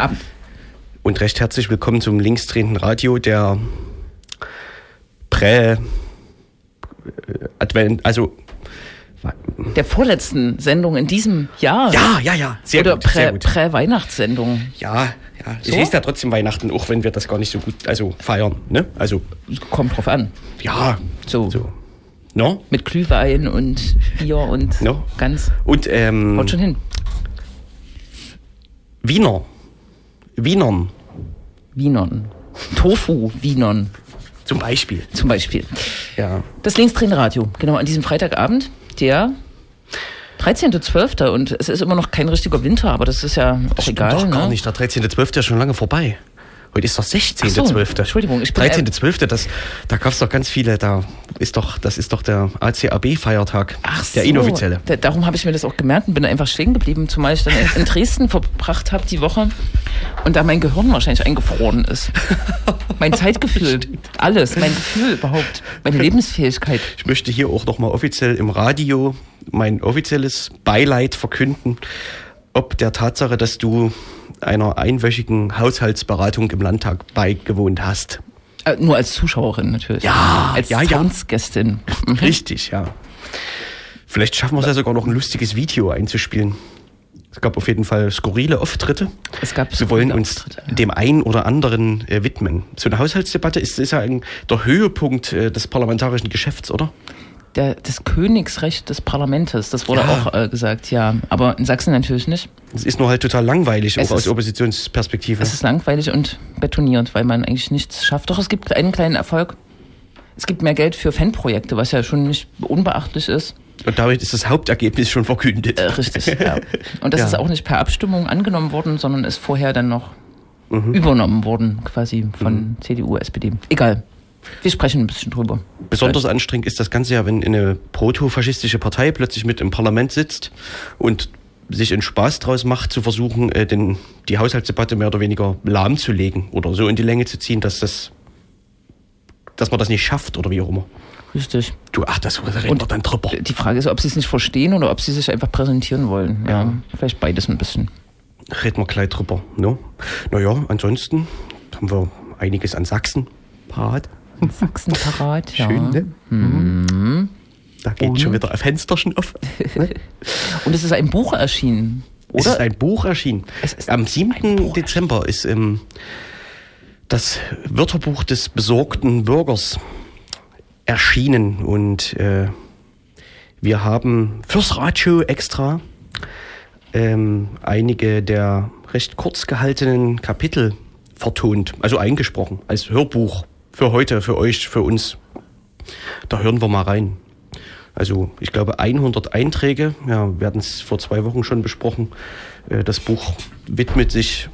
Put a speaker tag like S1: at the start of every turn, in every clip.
S1: Abend.
S2: Und recht herzlich willkommen zum linksdrehenden Radio der Prä Advent, also
S1: Der vorletzten Sendung in diesem Jahr.
S2: ja, ja, ja, sehr
S1: Oder
S2: gut, sehr
S1: Prä-
S2: gut.
S1: Prä-Weihnachtssendung.
S2: Ja, ja, es
S1: So?
S2: ist ja trotzdem Weihnachten, auch wenn wir das gar nicht so gut, also feiern, ne? Also
S1: Kommt drauf an.
S2: ja,
S1: So.
S2: so. No?
S1: Mit Glühwein und Bier und
S2: No.
S1: ganz.
S2: Und ähm,
S1: Haut schon hin.
S2: Wiener, Wienern
S1: Wienern. Tofu, Wienern
S2: zum Beispiel.
S1: zum Beispiel.
S2: Ja.
S1: Das Linksdrehen Radio, genau an diesem Freitagabend, der 13.12. Und es ist immer noch kein richtiger Winter, aber das ist ja auch
S2: Stimmt
S1: egal.
S2: doch gar
S1: ne?
S2: nicht. Der 13.12. ist schon lange vorbei. Heute ist doch 16.12.
S1: Ach so, Entschuldigung, ich bin-
S2: 13.12. Das, da gab es doch ganz viele, da ist doch, das ist doch der ACAB-Feiertag.
S1: Ach
S2: Der
S1: so.
S2: inoffizielle.
S1: Da, darum habe ich mir das auch gemerkt und bin einfach stehen geblieben, zumal ich dann in, in Dresden verbracht habe die Woche und da mein Gehirn wahrscheinlich eingefroren ist. Mein Zeitgefühl, alles, mein Gefühl überhaupt, meine Lebensfähigkeit.
S2: Ich möchte hier auch nochmal offiziell im Radio mein offizielles Beileid verkünden, ob der Tatsache, dass du einer einwöchigen Haushaltsberatung im Landtag beigewohnt hast.
S1: Äh, nur als Zuschauerin natürlich.
S2: Ja,
S1: als
S2: ja, ja.
S1: Tanzgästin. Mhm.
S2: Richtig, ja. Vielleicht schaffen wir es ja sogar noch ein lustiges Video einzuspielen. Es gab auf jeden Fall skurrile Auftritte.
S1: Es gab
S2: Wir wollen uns
S1: ja.
S2: dem einen oder anderen äh, widmen. So eine Haushaltsdebatte ist, ist ja ein, der Höhepunkt äh, des parlamentarischen Geschäfts, oder?
S1: Der, das Königsrecht des Parlamentes, das wurde
S2: Ja.
S1: auch äh, gesagt, ja. Aber in Sachsen natürlich nicht.
S2: Es ist nur halt total langweilig,
S1: Es
S2: auch aus
S1: ist-
S2: Oppositionsperspektive.
S1: Es ist langweilig und betoniert, weil man eigentlich nichts schafft. Doch es gibt einen kleinen Erfolg. Es gibt mehr Geld für Fanprojekte, was ja schon nicht unbeachtlich ist.
S2: Und damit ist das Hauptergebnis schon verkündet.
S1: Äh, richtig, ja. Und das
S2: Ja.
S1: ist auch nicht per Abstimmung angenommen worden, sondern ist vorher dann noch
S2: Mhm.
S1: übernommen worden, quasi von CDU, SPD. Egal. Wir sprechen ein bisschen drüber.
S2: Besonders anstrengend ist das Ganze ja, wenn eine protofaschistische Partei plötzlich mit im Parlament sitzt und sich einen Spaß draus macht, zu versuchen, äh, den, die Haushaltsdebatte mehr oder weniger lahmzulegen oder so in die Länge zu ziehen, dass das dass man das nicht schafft oder wie auch immer.
S1: Richtig.
S2: Du, ach, das reden wir dann drüber.
S1: Die Frage ist, ob sie es nicht verstehen oder ob sie sich einfach präsentieren wollen. Ja, vielleicht beides ein bisschen.
S2: Reden wir gleich drüber. Ne? Naja, ansonsten haben wir einiges an Sachsen parat.
S1: Sachsen parat, ja.
S2: Schön, ne?
S1: Mhm.
S2: Da geht schon wieder ein Fensterchen auf.
S1: Und es ist ein Buch erschienen,
S2: Es
S1: oder?
S2: ist ein Buch erschienen.
S1: Es
S2: Am
S1: ein
S2: 7.
S1: Buch
S2: Dezember ist ähm, das Wörterbuch des besorgten Bürgers erschienen und äh, wir haben fürs Radio extra ähm, einige der recht kurz gehaltenen Kapitel vertont, also eingesprochen, als Hörbuch für heute, für euch, für uns. Da hören wir mal rein. Also ich glaube 100 Einträge, ja, wir hatten es vor zwei Wochen schon besprochen. Äh, Das Buch widmet sich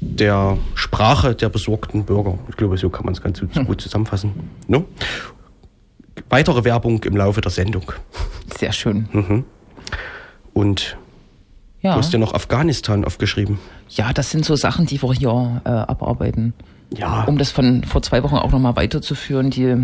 S2: der Sprache der besorgten Bürger. Ich glaube, so kann man es ganz gut- gut zusammenfassen. No? Weitere Werbung im Laufe der Sendung.
S1: Sehr schön.
S2: Mhm. Und
S1: Ja.
S2: du hast ja noch Afghanistan aufgeschrieben.
S1: ja, das sind so Sachen, die wir hier äh, abarbeiten.
S2: Ja.
S1: Um das von vor zwei Wochen auch nochmal weiterzuführen, die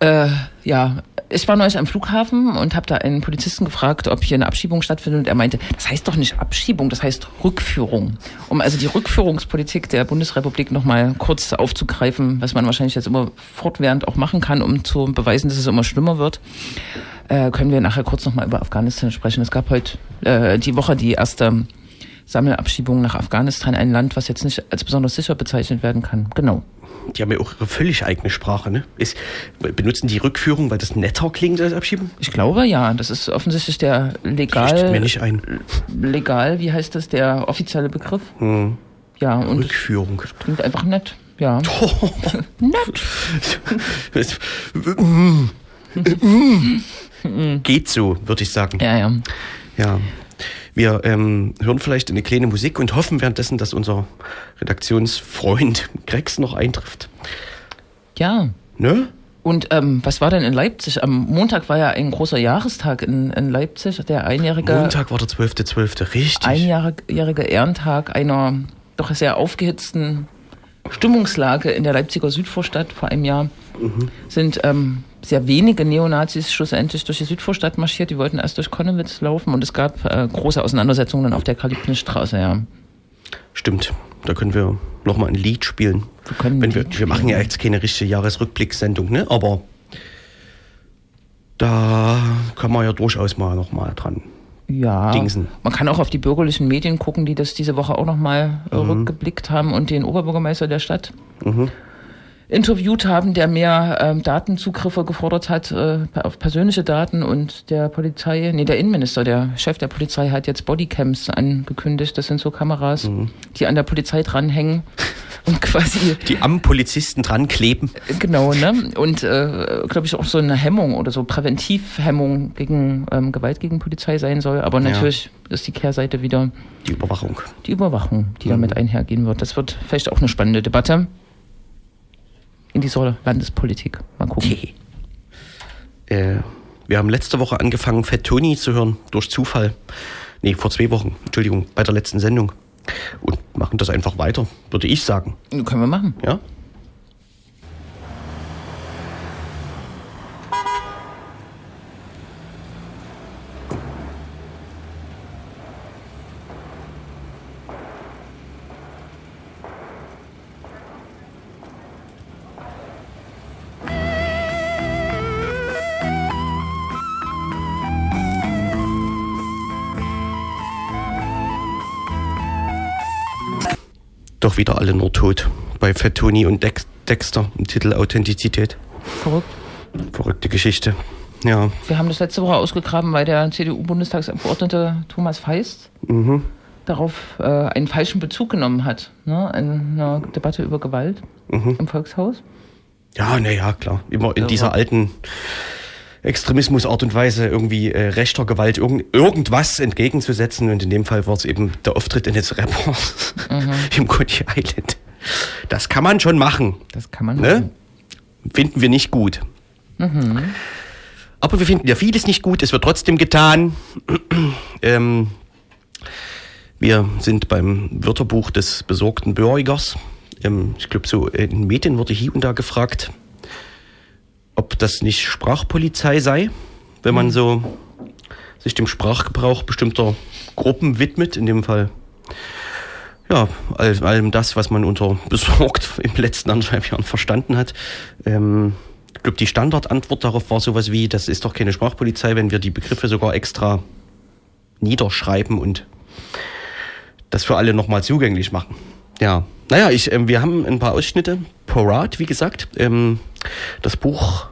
S1: äh, ja, ich war neulich am Flughafen und habe da einen Polizisten gefragt, ob hier eine Abschiebung stattfindet und er meinte, das heißt doch nicht Abschiebung, das heißt Rückführung. Um also die Rückführungspolitik der Bundesrepublik nochmal kurz aufzugreifen, was man wahrscheinlich jetzt immer fortwährend auch machen kann, um zu beweisen, dass es immer schlimmer wird, äh, können wir nachher kurz nochmal über Afghanistan sprechen. Es gab heute äh, die Woche die erste Sammelabschiebung nach Afghanistan, ein Land, was jetzt nicht als besonders sicher bezeichnet werden kann. Genau.
S2: Die haben ja auch ihre völlig eigene Sprache. Ne? Ist, benutzen die Rückführung, weil das netter klingt als Abschiebung?
S1: Ich glaube ja, das ist offensichtlich der
S2: Leuchtet mir
S1: legal,
S2: nicht ein.
S1: legal, wie heißt das, der offizielle Begriff?
S2: Hm.
S1: Ja, und
S2: Rückführung.
S1: klingt einfach nett. Ja.
S2: Nett. Geht so, würde ich sagen.
S1: Ja, ja.
S2: Ja. Wir ähm, hören vielleicht eine kleine Musik und hoffen währenddessen, dass unser Redaktionsfreund Grex noch eintrifft.
S1: Ja.
S2: Ne?
S1: Und ähm, was war denn in Leipzig? Am Montag war ja ein großer Jahrestag in, in Leipzig, der einjährige,
S2: Montag war der 12.12. Richtig.
S1: einjährige Ehrentag einer doch sehr aufgehitzten Stimmungslage in der Leipziger Südvorstadt vor einem Jahr. Sind ähm, sehr wenige Neonazis schlussendlich durch die Südvorstadt marschiert. Die wollten erst durch Konnewitz laufen und es gab äh, große Auseinandersetzungen dann auf der Karl-Liebknecht-Straße, ja.
S2: Stimmt. Da können wir nochmal ein Lied spielen.
S1: Wir, können
S2: Wenn wir, wir machen ja jetzt keine richtige Jahresrückblickssendung, ne? Aber da kann man ja durchaus mal nochmal dran.
S1: Ja,
S2: Dingsen.
S1: man kann auch auf die bürgerlichen Medien gucken, die das diese Woche auch nochmal äh,
S2: Mhm.
S1: rückgeblickt haben und den Oberbürgermeister der Stadt interviewt haben, der mehr ähm, Datenzugriffe gefordert hat äh, auf persönliche Daten und der Polizei, nee, der Innenminister, der Chef der Polizei hat jetzt Bodycams angekündigt. Das sind so Kameras,
S2: Mhm.
S1: die an der Polizei dranhängen und quasi
S2: Die am Polizisten dran kleben.
S1: Genau, ne? Und äh, glaube ich auch so eine Hemmung oder so Präventivhemmung gegen ähm, Gewalt gegen Polizei sein soll. Aber natürlich ist die Kehrseite wieder
S2: Die Überwachung.
S1: die Überwachung, die damit einhergehen wird. Das wird vielleicht auch eine spannende Debatte in dieser Landespolitik. Mal gucken.
S2: Okay. Äh, wir haben letzte Woche angefangen, Fat Tony zu hören, durch Zufall. Nee, vor zwei Wochen, Entschuldigung, bei der letzten Sendung. Und machen das einfach weiter, würde ich sagen.
S1: Können wir machen.
S2: Ja? Doch wieder alle nur tot. Bei Fat Tony und Dex Dexter im Titel Authentizität.
S1: Verrückt.
S2: Verrückte Geschichte. Ja.
S1: Wir haben das letzte Woche ausgegraben, weil der CDU-Bundestagsabgeordnete Thomas Feist darauf äh, einen falschen Bezug genommen hat. Ne? In einer Debatte über Gewalt im Volkshaus.
S2: Ja, naja, klar. Immer in
S1: Ja,
S2: dieser
S1: aber-
S2: Extremismusart und Weise irgendwie äh, rechter Gewalt irgend, irgendwas entgegenzusetzen. Und in dem Fall war es eben der Auftritt eines Rappers im Coney Island. Das kann man schon machen.
S1: Das kann man
S2: Ne?
S1: machen.
S2: Finden wir nicht gut. Aber wir finden ja vieles nicht gut. Es wird trotzdem getan. ähm, wir sind beim Wörterbuch des besorgten Bürgers. Ähm, ich glaube, so in Medien wurde hier und da gefragt, ob das nicht Sprachpolizei sei, wenn man so sich dem Sprachgebrauch bestimmter Gruppen widmet. In dem Fall ja, all, allem das, was man unter besorgt im letzten anderthalb Jahren verstanden hat. Ähm, ich glaube, die Standardantwort darauf war sowas wie, das ist doch keine Sprachpolizei, wenn wir die Begriffe sogar extra niederschreiben und das für alle nochmal zugänglich machen. Ja, naja, ich, ähm, wir haben ein paar Ausschnitte. Porat, wie gesagt. Ähm, das Buch,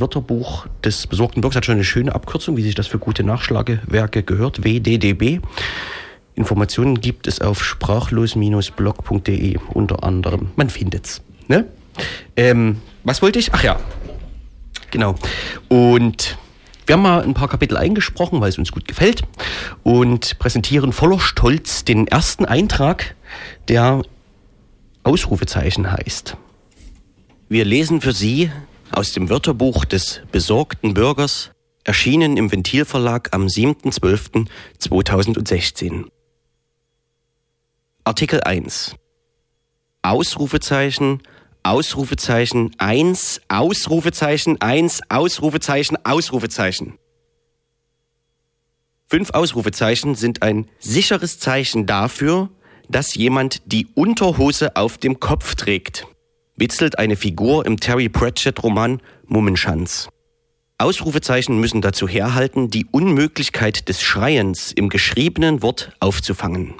S2: Wörterbuch des besorgten Bürgers hat schon eine schöne Abkürzung, wie sich das für gute Nachschlagewerke gehört. WDDB. Informationen gibt es auf sprachlos-blog.de unter anderem. Man findet's. Ne? Ähm, was wollte ich? Ach ja, genau. Und wir haben mal ein paar Kapitel eingesprochen, weil es uns gut gefällt und präsentieren voller Stolz den ersten Eintrag, der Ausrufezeichen heißt. Wir lesen für Sie aus dem Wörterbuch des besorgten Bürgers, erschienen im Ventilverlag am 7.12.2016. Artikel 1. Ausrufezeichen, Ausrufezeichen 1, Ausrufezeichen 1, Ausrufezeichen, Ausrufezeichen. Fünf Ausrufezeichen sind ein sicheres Zeichen dafür, dass jemand die Unterhose auf dem Kopf trägt, witzelt eine Figur im Terry Pratchett-Roman Mummenschanz. Ausrufezeichen müssen dazu herhalten, die Unmöglichkeit des Schreiens im geschriebenen Wort aufzufangen.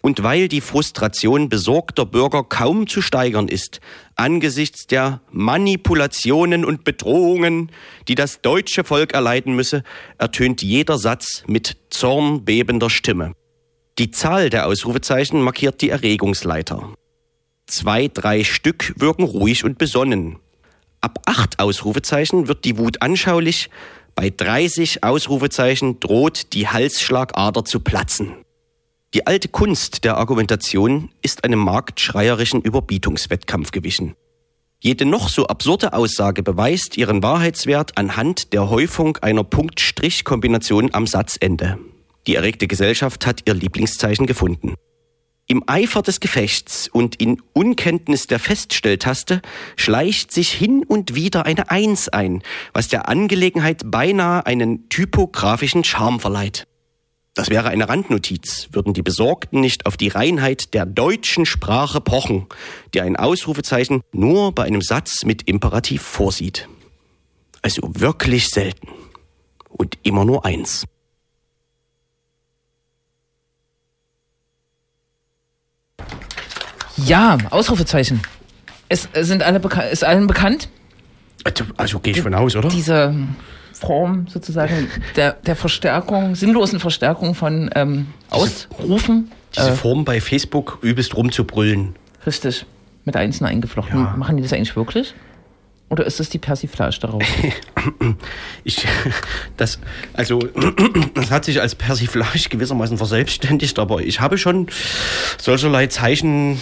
S2: Und weil die Frustration besorgter Bürger kaum zu steigern ist, angesichts der Manipulationen und Bedrohungen, die das deutsche Volk erleiden müsse, ertönt jeder Satz mit zornbebender Stimme. Die Zahl der Ausrufezeichen markiert die Erregungsleiter. Zwei, drei Stück wirken ruhig und besonnen. Ab acht Ausrufezeichen wird die Wut anschaulich, bei 30 Ausrufezeichen droht die Halsschlagader zu platzen. Die alte Kunst der Argumentation ist einem marktschreierischen Überbietungswettkampf gewichen. Jede noch so absurde Aussage beweist ihren Wahrheitswert anhand der Häufung einer Punkt-Strich-Kombination am Satzende. Die erregte Gesellschaft hat ihr Lieblingszeichen gefunden. Im Eifer des Gefechts und in Unkenntnis der Feststelltaste schleicht sich hin und wieder eine Eins ein, was der Angelegenheit beinahe einen typografischen Charme verleiht. Das wäre eine Randnotiz, würden die Besorgten nicht auf die Reinheit der deutschen Sprache pochen, die ein Ausrufezeichen nur bei einem Satz mit Imperativ vorsieht. Also wirklich selten. Und immer nur eins.
S1: Ja, Ausrufezeichen. Es sind alle ist allen bekannt?
S2: Also, also gehe ich von aus, oder?
S1: Diese Form sozusagen der, der Verstärkung, sinnlosen Verstärkung von ähm, Ausrufen.
S2: Diese äh, Form bei Facebook übelst rumzubrüllen.
S1: Richtig. Mit Einsen eingeflochten. Ja. Machen die das eigentlich wirklich? Oder ist das die Persiflage darauf?
S2: ich, das, also, das hat sich als Persiflage gewissermaßen verselbstständigt, aber ich habe schon solcherlei Zeichen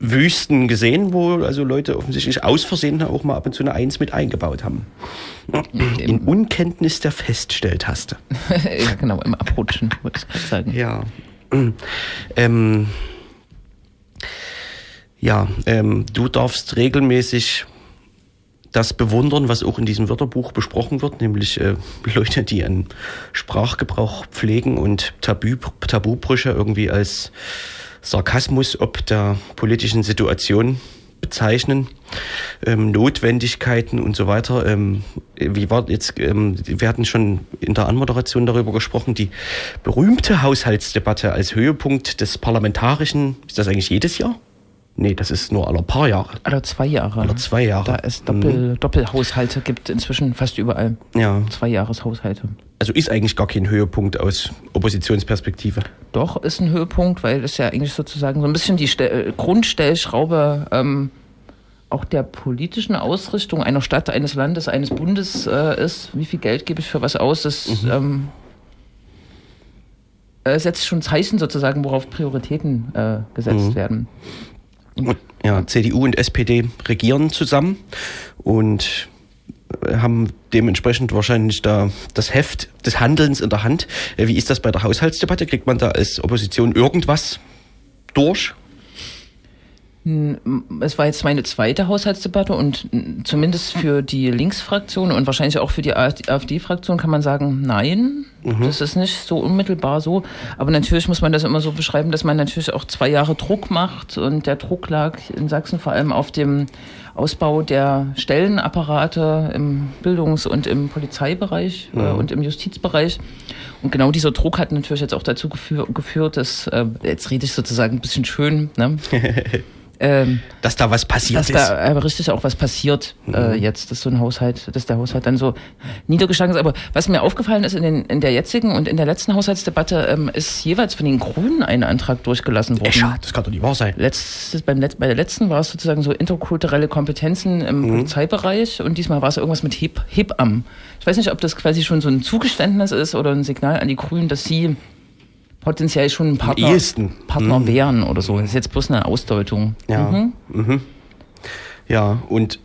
S2: Wüsten gesehen, wo also Leute offensichtlich aus Versehen auch mal ab und zu eine Eins mit eingebaut haben. In Unkenntnis der Feststelltaste.
S1: ja, genau, im Abrutschen, würde ich gerade sagen.
S2: Ja. Ähm, ja, ähm, du darfst regelmäßig das bewundern, was auch in diesem Wörterbuch besprochen wird, nämlich äh, Leute, die einen Sprachgebrauch pflegen und Tabu, Tabubrüche irgendwie als Sarkasmus ob der politischen Situation bezeichnen, ähm, Notwendigkeiten und so weiter. Ähm, wie war jetzt, ähm, wir hatten schon in der Anmoderation darüber gesprochen, die berühmte Haushaltsdebatte als Höhepunkt des parlamentarischen, ist das eigentlich jedes Jahr? Nee, das ist nur alle paar Jahre.
S1: Alle zwei Jahre.
S2: Alle zwei Jahre.
S1: Da es Doppel, mhm. Doppelhaushalte gibt inzwischen fast überall.
S2: Ja.
S1: Zwei Jahreshaushalte.
S2: Also ist eigentlich gar kein Höhepunkt aus Oppositionsperspektive.
S1: Doch, ist ein Höhepunkt, weil es ja eigentlich sozusagen so ein bisschen die Stel Grundstellschraube ähm, auch der politischen Ausrichtung einer Stadt, eines Landes, eines Bundes äh, ist. Wie viel Geld gebe ich für was aus? Das mhm. ähm, äh, setzt schon Zeichen sozusagen, worauf Prioritäten äh, gesetzt mhm. werden.
S2: Ja, CDU und SPD regieren zusammen und haben dementsprechend wahrscheinlich da das Heft des Handelns in der Hand. Äh, wie ist das bei der Haushaltsdebatte? Kriegt man da als Opposition irgendwas durch?
S1: Es war jetzt meine zweite Haushaltsdebatte und zumindest für die Linksfraktion und wahrscheinlich auch für die AfD-Fraktion kann man sagen, nein, mhm. das ist nicht so unmittelbar so. Aber natürlich muss man das immer so beschreiben, dass man natürlich auch zwei Jahre Druck macht und der Druck lag in Sachsen vor allem auf dem Ausbau der Stellenapparate im Bildungs- und im Polizeibereich äh, mhm. und im Justizbereich. Und genau dieser Druck hat natürlich jetzt auch dazu geführt, dass, äh, jetzt rede ich sozusagen ein bisschen schön, ne?
S2: Ähm, dass da was passiert
S1: dass ist. Dass da äh, richtig auch was passiert mhm. äh, jetzt, dass so ein Haushalt, dass der Haushalt dann so niedergeschlagen ist. Aber was mir aufgefallen ist in, den, in der jetzigen und in der letzten Haushaltsdebatte, ähm, ist jeweils von den Grünen ein Antrag durchgelassen worden.
S2: Ja, das kann doch nicht wahr sein.
S1: Letztes, beim Let bei der letzten war es sozusagen so interkulturelle Kompetenzen im mhm. Polizeibereich und diesmal war es irgendwas mit Hip, Hip-Am. Ich weiß nicht, ob das quasi schon so ein Zugeständnis ist oder ein Signal an die Grünen, dass sie potenziell schon ein Partner, Partner mhm. wären oder so. Das ist jetzt bloß eine Ausdeutung.
S2: Ja. Mhm. Mhm. Ja, und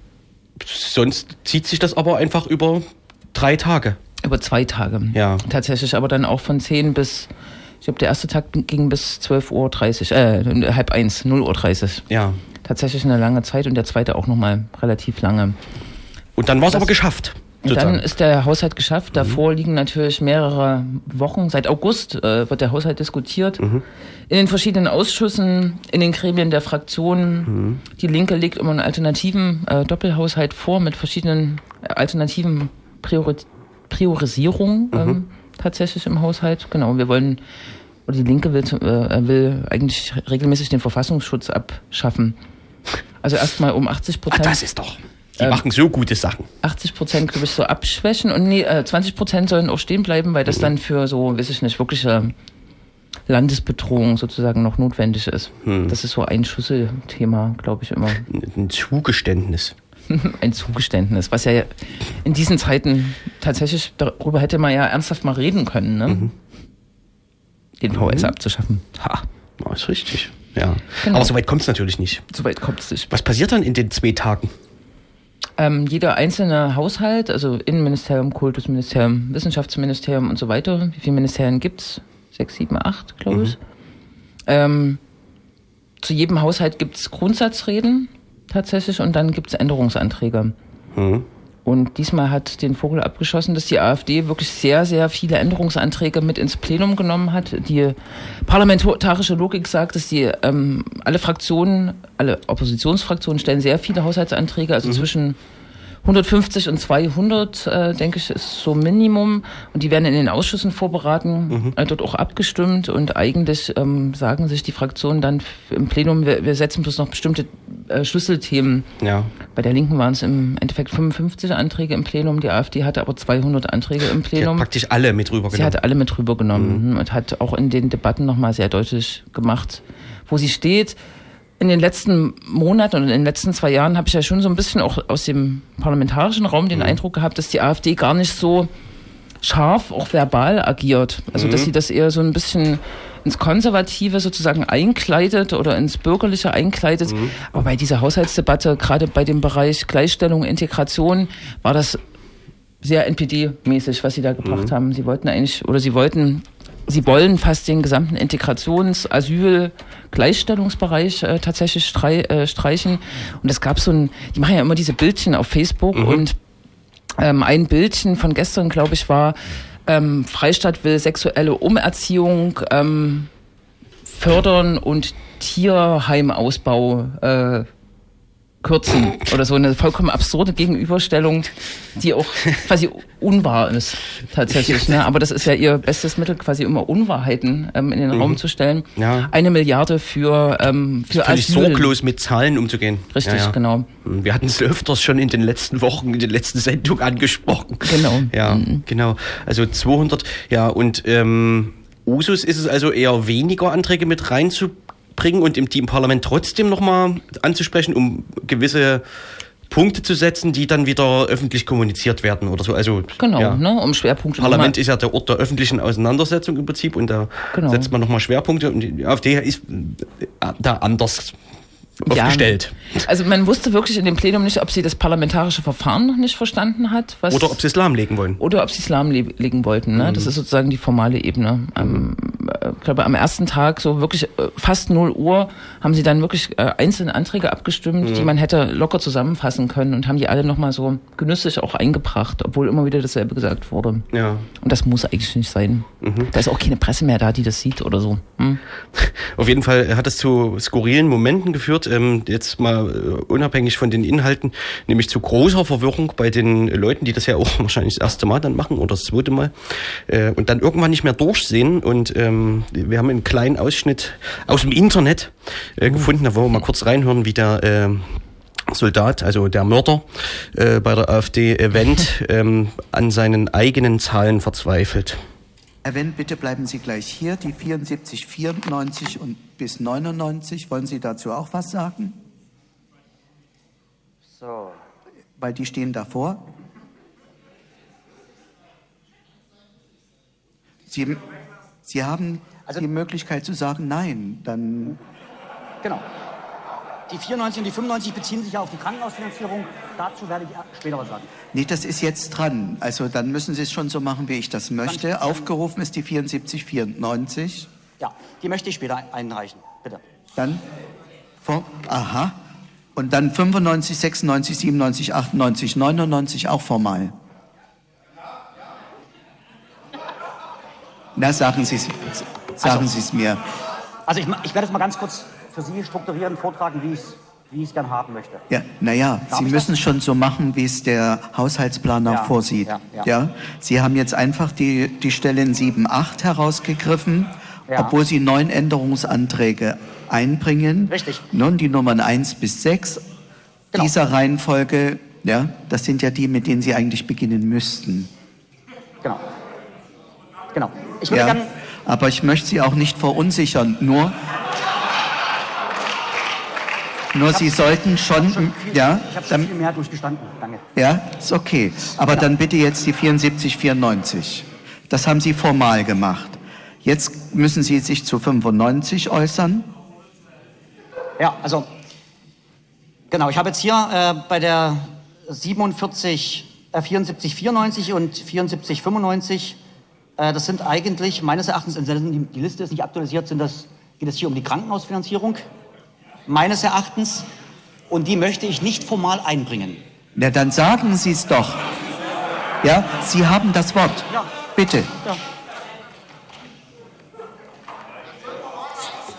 S2: sonst zieht sich das aber einfach über drei Tage.
S1: Über zwei Tage.
S2: Ja.
S1: Tatsächlich, aber dann auch von 10 bis, ich glaube, der erste Tag ging bis 12.30 Uhr, äh, halb eins, 0.30 Uhr.
S2: Ja.
S1: Tatsächlich eine lange Zeit und der zweite auch nochmal relativ lange.
S2: Und dann war es aber geschafft.
S1: Und dann ist der Haushalt geschafft. Davor mhm. liegen natürlich mehrere Wochen. Seit August äh, wird der Haushalt diskutiert. Mhm. In den verschiedenen Ausschüssen, in den Gremien der Fraktionen. Mhm. Die Linke legt immer einen alternativen äh, Doppelhaushalt vor mit verschiedenen äh, alternativen Priori Priorisierungen mhm. ähm, tatsächlich im Haushalt. Genau, wir wollen, oder die Linke will, äh, will eigentlich regelmäßig den Verfassungsschutz abschaffen. Also erstmal um 80 Prozent.
S2: Ah, das ist doch. Die ähm, machen so gute Sachen.
S1: 80 Prozent, glaube ich, so abschwächen und nee, äh, 20 Prozent sollen auch stehen bleiben, weil das mhm. dann für so, weiß ich nicht, wirkliche Landesbedrohung sozusagen noch notwendig ist. Mhm. Das ist so ein Schlüsselthema, glaube ich immer.
S2: Ein Zugeständnis.
S1: ein Zugeständnis, was ja in diesen Zeiten tatsächlich, darüber hätte man ja ernsthaft mal reden können, ne? Mhm. Den VS mhm. abzuschaffen.
S2: Ha. Das ist richtig. Ja. Genau. Aber so weit kommt es natürlich nicht.
S1: So weit kommt es nicht.
S2: Was passiert dann in den zwei Tagen?
S1: Ähm, jeder einzelne Haushalt, also Innenministerium, Kultusministerium, Wissenschaftsministerium und so weiter, wie viele Ministerien gibt's? Sechs, sieben, acht, glaube ich. Mhm. Ähm, zu jedem Haushalt gibt es Grundsatzreden tatsächlich und dann gibt es Änderungsanträge. Mhm. Und diesmal hat den Vogel abgeschossen, dass die AfD wirklich sehr, sehr viele Änderungsanträge mit ins Plenum genommen hat. Die parlamentarische Logik sagt, dass die ähm, alle Fraktionen, alle Oppositionsfraktionen stellen sehr viele Haushaltsanträge, also mhm. zwischen 150 und 200, äh, denke ich, ist so Minimum. Und die werden in den Ausschüssen vorberaten, mhm. äh, dort auch abgestimmt. Und eigentlich ähm, sagen sich die Fraktionen dann im Plenum, wir, wir setzen bloß noch bestimmte äh, Schlüsselthemen. Ja. Bei der Linken waren es im Endeffekt 55 Anträge im Plenum. Die AfD hatte aber 200 Anträge im Plenum. Sie hat
S2: praktisch alle mit rübergenommen.
S1: Sie hat alle mit rübergenommen mhm. und hat auch in den Debatten nochmal sehr deutlich gemacht, wo sie steht in den letzten Monaten und in den letzten zwei Jahren habe ich ja schon so ein bisschen auch aus dem parlamentarischen Raum den mhm. Eindruck gehabt, dass die AfD gar nicht so scharf, auch verbal agiert. Also, mhm. dass sie das eher so ein bisschen ins Konservative sozusagen einkleidet oder ins Bürgerliche einkleidet. Mhm. Aber bei dieser Haushaltsdebatte, gerade bei dem Bereich Gleichstellung, Integration, war das sehr NPD-mäßig, was sie da gebracht mhm. haben. Sie wollten eigentlich, oder sie wollten Sie wollen fast den gesamten Integrations-, Asyl-, Gleichstellungsbereich äh, tatsächlich strei äh, streichen. Und es gab so ein, die machen ja immer diese Bildchen auf Facebook mhm. und ähm, ein Bildchen von gestern, glaube ich, war, ähm, Freistaat will sexuelle Umerziehung ähm, fördern und Tierheimausbau äh, kürzen oder so eine vollkommen absurde Gegenüberstellung, die auch quasi unwahr ist tatsächlich. Ne? Aber das ist ja ihr bestes Mittel, quasi immer Unwahrheiten ähm, in den mhm. Raum zu stellen. Ja. Eine Milliarde für ähm, für
S2: Asyl. sorglos mit Zahlen umzugehen.
S1: Richtig, ja, ja. genau.
S2: Mhm. Wir hatten es öfters schon in den letzten Wochen, in den letzten Sendungen angesprochen. Genau. Ja, mhm. genau. Also 200, ja und ähm, Usus ist es also eher weniger Anträge mit reinzubringen bringen und im Teamparlament trotzdem nochmal anzusprechen, um gewisse Punkte zu setzen, die dann wieder öffentlich kommuniziert werden oder so. Also
S1: genau, ja. ne, um Schwerpunkte.
S2: Parlament ist ja der Ort der öffentlichen Auseinandersetzung im Prinzip und da genau. setzt man nochmal Schwerpunkte und die AfD ist da anders aufgestellt.
S1: Ja. Also man wusste wirklich in dem Plenum nicht, ob sie das parlamentarische Verfahren noch nicht verstanden hat.
S2: oder ob sie es lahmlegen wollen.
S1: Oder ob sie es lahmlegen wollten. Ne? Mhm. Das ist sozusagen die formale Ebene. Am, äh, ich glaube, am ersten Tag, so wirklich äh, fast 0 Uhr, haben sie dann wirklich äh, einzelne Anträge abgestimmt, mhm. die man hätte locker zusammenfassen können und haben die alle nochmal so genüsslich auch eingebracht, obwohl immer wieder dasselbe gesagt wurde. Ja. Und das muss eigentlich nicht sein. Mhm. Da ist auch keine Presse mehr da, die das sieht oder so. Hm?
S2: Auf jeden Fall hat es zu skurrilen Momenten geführt ähm, jetzt mal äh, unabhängig von den Inhalten, nämlich zu großer Verwirrung bei den Leuten, die das ja auch wahrscheinlich das erste Mal dann machen oder das zweite Mal äh, und dann irgendwann nicht mehr durchsehen. Und ähm, wir haben einen kleinen Ausschnitt aus dem Internet äh, gefunden, da wollen wir mal kurz reinhören, wie der äh, Soldat, also der Mörder äh, bei der AfD-Event ähm, an seinen eigenen Zahlen verzweifelt.
S3: Wendt, bitte bleiben Sie gleich hier. Die 74, 94 und bis 99, wollen Sie dazu auch was sagen? So. Weil die stehen davor. Sie, Sie haben also, die Möglichkeit zu sagen Nein, dann.
S4: Genau. Die 94 und die 95 beziehen sich ja auf die Krankenhausfinanzierung. Dazu werde ich später was sagen.
S3: Nee, das ist jetzt dran. Also dann müssen Sie es schon so machen, wie ich das möchte. Dann, Aufgerufen ist die 74, 94.
S4: Ja, die möchte ich später einreichen. Bitte.
S3: Dann vor, aha. Und dann 95, 96, 97, 98, 99 auch formal. Na, sagen Sie es sagen also, mir.
S4: Also ich, ich werde es mal ganz kurz für Sie strukturieren, vortragen, wie ich es wie ich es gern haben möchte.
S3: Ja, naja, Sie müssen es schon so machen, wie es der Haushaltsplaner ja, vorsieht. Ja, ja. ja, Sie haben jetzt einfach die, die Stellen 7, 8 herausgegriffen, obwohl Sie neun Änderungsanträge einbringen.
S4: Richtig.
S3: Nun die Nummern 1 bis 6 genau. dieser Reihenfolge, ja, das sind ja die, mit denen Sie eigentlich beginnen müssten.
S4: Genau. Genau. Ich würde
S3: ja, gern aber ich möchte Sie auch nicht verunsichern. Nur, nur Sie sollten schon, schon
S4: viel, ja, ich habe schon viel mehr durchgestanden. Danke.
S3: Ja, ist okay. Aber genau. dann bitte jetzt die 74, 94. Das haben Sie formal gemacht. Jetzt müssen Sie sich zu 95 äußern.
S4: Ja, also genau. Ich habe jetzt hier äh, bei der 47, äh, 74, 94 und 74, 95 äh, das sind eigentlich meines Erachtens, die Liste ist nicht aktualisiert, sind das geht es hier um die Krankenhausfinanzierung, meines Erachtens. Und die möchte ich nicht formal einbringen.
S3: Na, dann sagen Sie es doch. Ja, Sie haben das Wort.
S4: Ja.
S3: Bitte.
S4: Ja.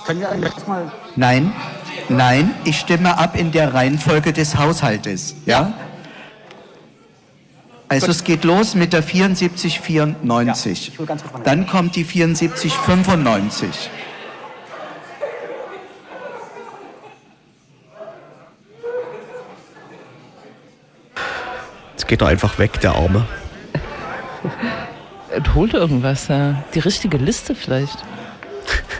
S4: Können wir eigentlich mal.
S3: Nein, nein, ich stimme ab in der Reihenfolge des Haushaltes. Ja? Also es geht los mit der 7494.
S4: Ja,
S3: Dann kommt die 7495.
S2: Jetzt geht er einfach weg, der Arme.
S1: Und holt irgendwas, ja. Die richtige Liste vielleicht.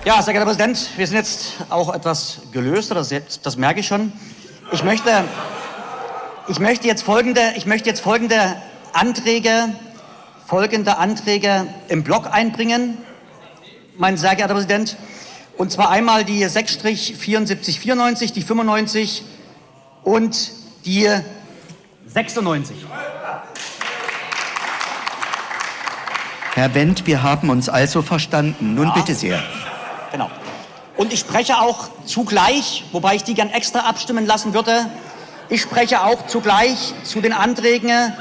S4: Ja, sehr geehrter Präsident, wir sind jetzt auch etwas gelöster, das, jetzt, das merke ich schon. Ich möchte, ich möchte jetzt folgende, ich möchte jetzt folgende Anträge, folgende Anträge im Block einbringen, mein sehr geehrter Präsident. Und zwar einmal die 6-7494, die 95 und die 96.
S3: Herr Wendt, wir haben uns also verstanden. Nun
S4: Ja.
S3: bitte sehr.
S4: Genau. Und ich spreche auch zugleich, wobei ich die gern extra abstimmen lassen würde, ich spreche auch zugleich zu den Anträgen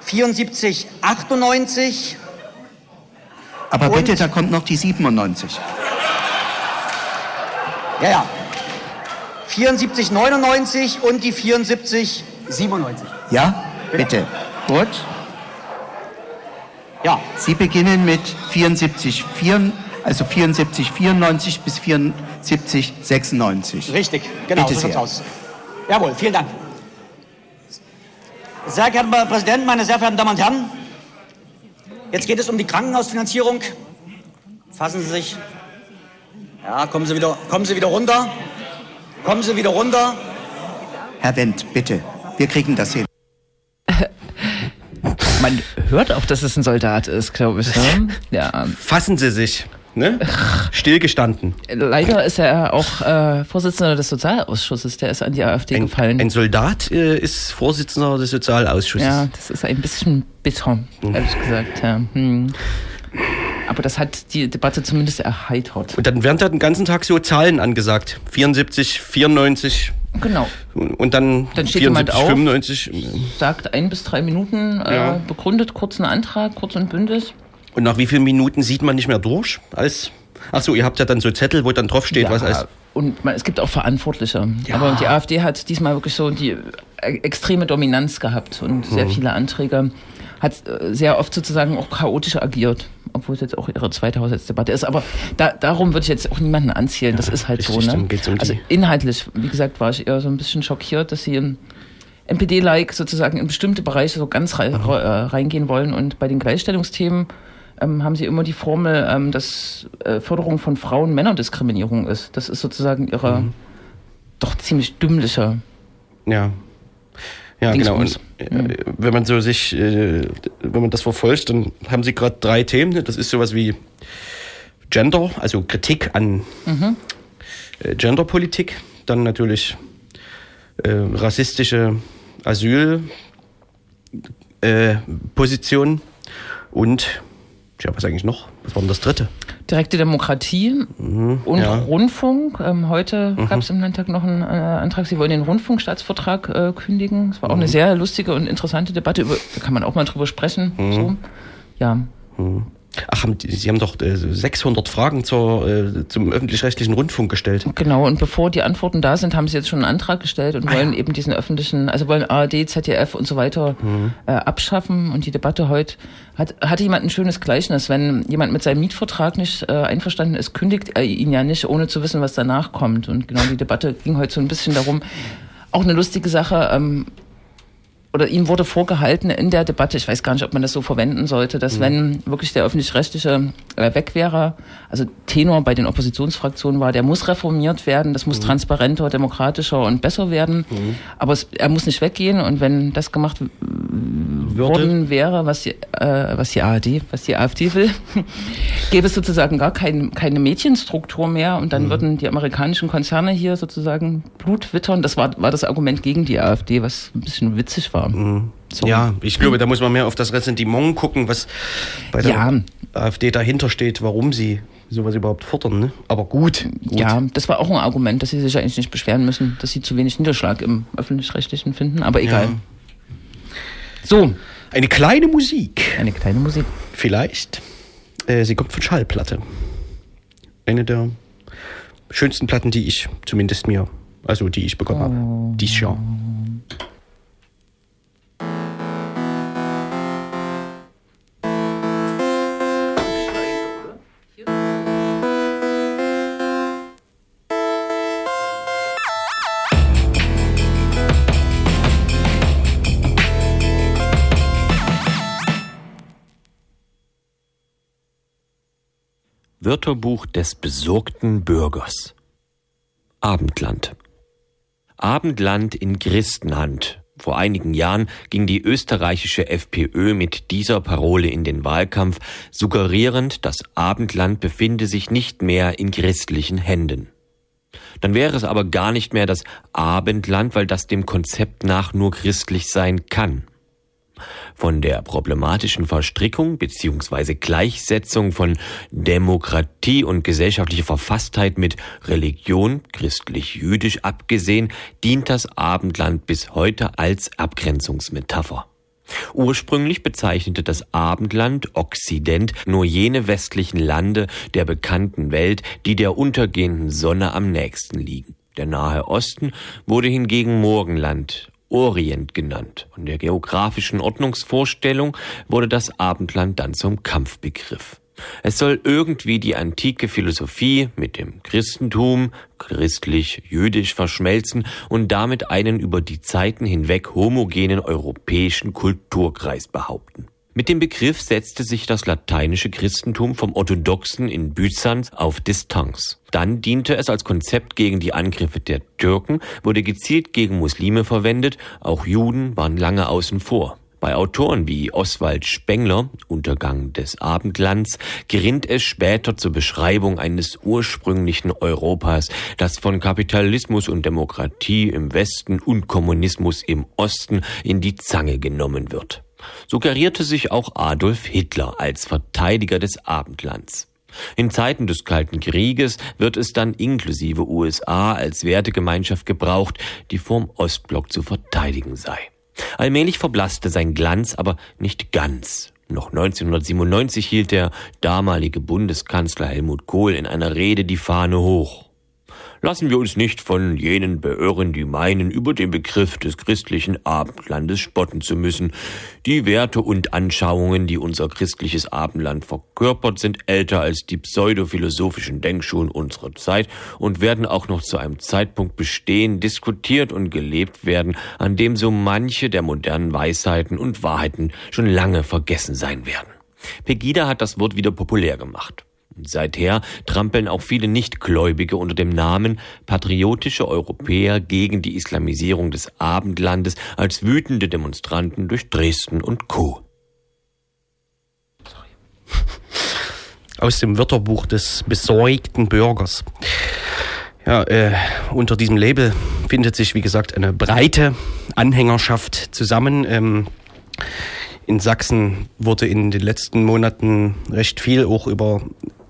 S4: 74, 98,
S3: Aber bitte, da kommt noch die 97.
S4: ja, ja, 74, 99 und die 74, 97.
S3: Ja, bitte. Gut.
S4: Ja,
S3: Sie beginnen mit 74, 4, also 74, 94 bis 74, 96.
S4: richtig, genau,
S3: Bitte
S4: so
S3: sehr.
S4: aus. Jawohl, vielen Dank. Sehr geehrter Herr Präsident, meine sehr verehrten Damen und Herren, jetzt geht es um die Krankenhausfinanzierung. Fassen Sie sich. Ja, kommen Sie wieder, kommen Sie wieder runter. Kommen Sie wieder runter.
S3: Herr Wendt, bitte. Wir kriegen das hin.
S1: Man hört auch, dass es ein Soldat ist, glaube ich. Ne? Ja.
S2: Fassen Sie sich. Ne? Stillgestanden.
S1: Leider ist er auch äh, Vorsitzender des Sozialausschusses. Der ist an die AfD
S2: Ein,
S1: gefallen.
S2: ein Soldat äh, ist Vorsitzender des Sozialausschusses.
S1: ja, das ist ein bisschen bitter, ehrlich gesagt. Ja. Hm. Aber das hat die Debatte zumindest erheitert.
S2: Und dann werden da den ganzen Tag so Zahlen angesagt. 74, 94
S1: Genau.
S2: und dann,
S1: Dann steht
S2: 74,
S1: jemand auf.
S2: 95.
S1: Sagt ein bis drei Minuten, äh,
S2: Ja.
S1: begründet kurz einen Antrag, kurz und bündig.
S2: Und nach wie vielen Minuten sieht man nicht mehr durch? Als Ach so, ihr habt ja dann so Zettel, wo dann drauf steht, was als
S1: und man, es gibt auch Verantwortliche.
S2: Ja.
S1: Aber die AfD hat diesmal wirklich so die äh, extreme Dominanz gehabt und sehr
S2: Mhm.
S1: viele Anträge. Hat äh, sehr oft sozusagen auch chaotisch agiert, obwohl es jetzt auch ihre zweite Haushaltsdebatte ist. Aber da, darum würde ich jetzt auch niemanden anzielen. Das ist halt
S2: richtig,
S1: so. Ne?
S2: um
S1: also inhaltlich, wie gesagt, war ich eher so ein bisschen schockiert, dass sie in NPD-like sozusagen in bestimmte Bereiche so ganz rei äh, reingehen wollen. Und bei den Gleichstellungsthemen ähm, haben sie immer die Formel, ähm, dass äh, Förderung von Frauen Männerdiskriminierung ist. Das ist sozusagen ihre
S2: Mhm.
S1: doch ziemlich dümmliche.
S2: Ja. Ja, genau.
S1: Dingsbums.
S2: Und äh, wenn man so sich, äh, wenn man das verfolgt, dann haben sie gerade drei Themen. Das ist sowas wie Gender, also Kritik an äh, Genderpolitik, dann natürlich äh, rassistische Asylposition äh, und ja, was eigentlich noch? Was war denn das dritte?
S1: Direkte Demokratie und
S2: Mhm, ja. Mhm.
S1: Rundfunk. Ähm, heute gab es im Landtag noch einen äh, Antrag, sie wollen den Rundfunkstaatsvertrag äh, kündigen. Es war auch
S2: Mhm.
S1: eine sehr lustige und interessante Debatte. Über, da kann man auch mal drüber sprechen.
S2: Mhm.
S1: So. Ja.
S2: Ach, haben die, Sie haben doch äh, 600 Fragen zur, äh, zum öffentlich-rechtlichen Rundfunk gestellt.
S1: Genau, und bevor die Antworten da sind, haben sie jetzt schon einen Antrag gestellt und wollen eben diesen öffentlichen, also wollen ARD, ZDF und so weiter äh, abschaffen. Und die Debatte heute hat, hatte jemand ein schönes Gleichnis. Wenn jemand mit seinem Mietvertrag nicht äh, einverstanden ist, kündigt er ihn ja nicht, ohne zu wissen, was danach kommt. Und genau die Debatte ging heute so ein bisschen darum, auch eine lustige Sache, ähm, oder ihm wurde vorgehalten in der Debatte, ich weiß gar nicht, ob man das so verwenden sollte, dass wenn wirklich der öffentlich-rechtliche äh, weg wäre, also Tenor bei den Oppositionsfraktionen war, der muss reformiert werden, das muss transparenter, demokratischer und besser werden, aber es, er muss nicht weggehen und wenn das gemacht worden wäre, was die, äh, was die ARD, was die AfD will, gäbe es sozusagen gar kein, keine Medienstruktur mehr und dann würden die amerikanischen Konzerne hier sozusagen Blut wittern. Das war, war das Argument gegen die AfD, was ein bisschen witzig war. So.
S2: Ja, ich glaube, da muss man mehr auf das Ressentiment gucken, was bei der
S1: Ja.
S2: AfD dahinter steht, warum sie sowas überhaupt fordern, ne? Aber gut, gut.
S1: Ja, das war auch ein Argument, dass sie sich eigentlich nicht beschweren müssen, dass sie zu wenig Niederschlag im öffentlich-rechtlichen finden, aber egal.
S2: Ja.
S1: So,
S2: Eine kleine Musik.
S1: eine kleine Musik.
S2: Vielleicht. Äh, sie kommt von Schallplatte. Eine der schönsten Platten, die ich zumindest mir, also die ich bekommen habe. Dies Jahr.
S5: Wörterbuch des besorgten Bürgers. Abendland. Abendland in Christenhand. Vor einigen Jahren ging die österreichische FPÖ mit dieser Parole in den Wahlkampf, suggerierend, das Abendland befinde sich nicht mehr in christlichen Händen. Dann wäre es aber gar nicht mehr das Abendland, weil das dem Konzept nach nur christlich sein kann. Von der problematischen Verstrickung bzw. Gleichsetzung von Demokratie und gesellschaftlicher Verfasstheit mit Religion, christlich-jüdisch abgesehen, dient das Abendland bis heute als Abgrenzungsmetapher. Ursprünglich bezeichnete das Abendland Okzident nur jene westlichen Lande der bekannten Welt, die der untergehenden Sonne am nächsten liegen. Der Nahe Osten wurde hingegen Morgenland, Orient genannt. Von der geografischen Ordnungsvorstellung wurde das Abendland dann zum Kampfbegriff. Es soll irgendwie die antike Philosophie mit dem Christentum, christlich-jüdisch verschmelzen und damit einen über die Zeiten hinweg homogenen europäischen Kulturkreis behaupten. Mit dem Begriff setzte sich das lateinische Christentum vom orthodoxen in Byzanz auf Distanz. Dann diente es als Konzept gegen die Angriffe der Türken, wurde gezielt gegen Muslime verwendet, auch Juden waren lange außen vor. Bei Autoren wie Oswald Spengler, Untergang des Abendlands, gerinnt es später zur Beschreibung eines ursprünglichen Europas, das von Kapitalismus und Demokratie im Westen und Kommunismus im Osten in die Zange genommen wird suggerierte sich auch Adolf Hitler als Verteidiger des Abendlands. In Zeiten des Kalten Krieges wird es dann inklusive USA als Wertegemeinschaft gebraucht, die vorm Ostblock zu verteidigen sei. Allmählich verblasste sein Glanz aber nicht ganz. Noch 1997 hielt der damalige Bundeskanzler Helmut Kohl in einer Rede die Fahne hoch. Lassen wir uns nicht von jenen beirren, die meinen, über den Begriff des christlichen Abendlandes spotten zu müssen. Die Werte und Anschauungen, die unser christliches Abendland verkörpert, sind älter als die pseudophilosophischen Denkschulen unserer Zeit und werden auch noch zu einem Zeitpunkt bestehen, diskutiert und gelebt werden, an dem so manche der modernen Weisheiten und Wahrheiten schon lange vergessen sein werden. Pegida hat das Wort wieder populär gemacht. Seither trampeln auch viele Nichtgläubige unter dem Namen patriotische Europäer gegen die Islamisierung des Abendlandes als wütende Demonstranten durch Dresden und Co.
S2: Aus dem Wörterbuch des besorgten Bürgers. Ja, äh, unter diesem Label findet sich, wie gesagt, eine breite Anhängerschaft zusammen. Ähm, in Sachsen wurde in den letzten Monaten recht viel auch über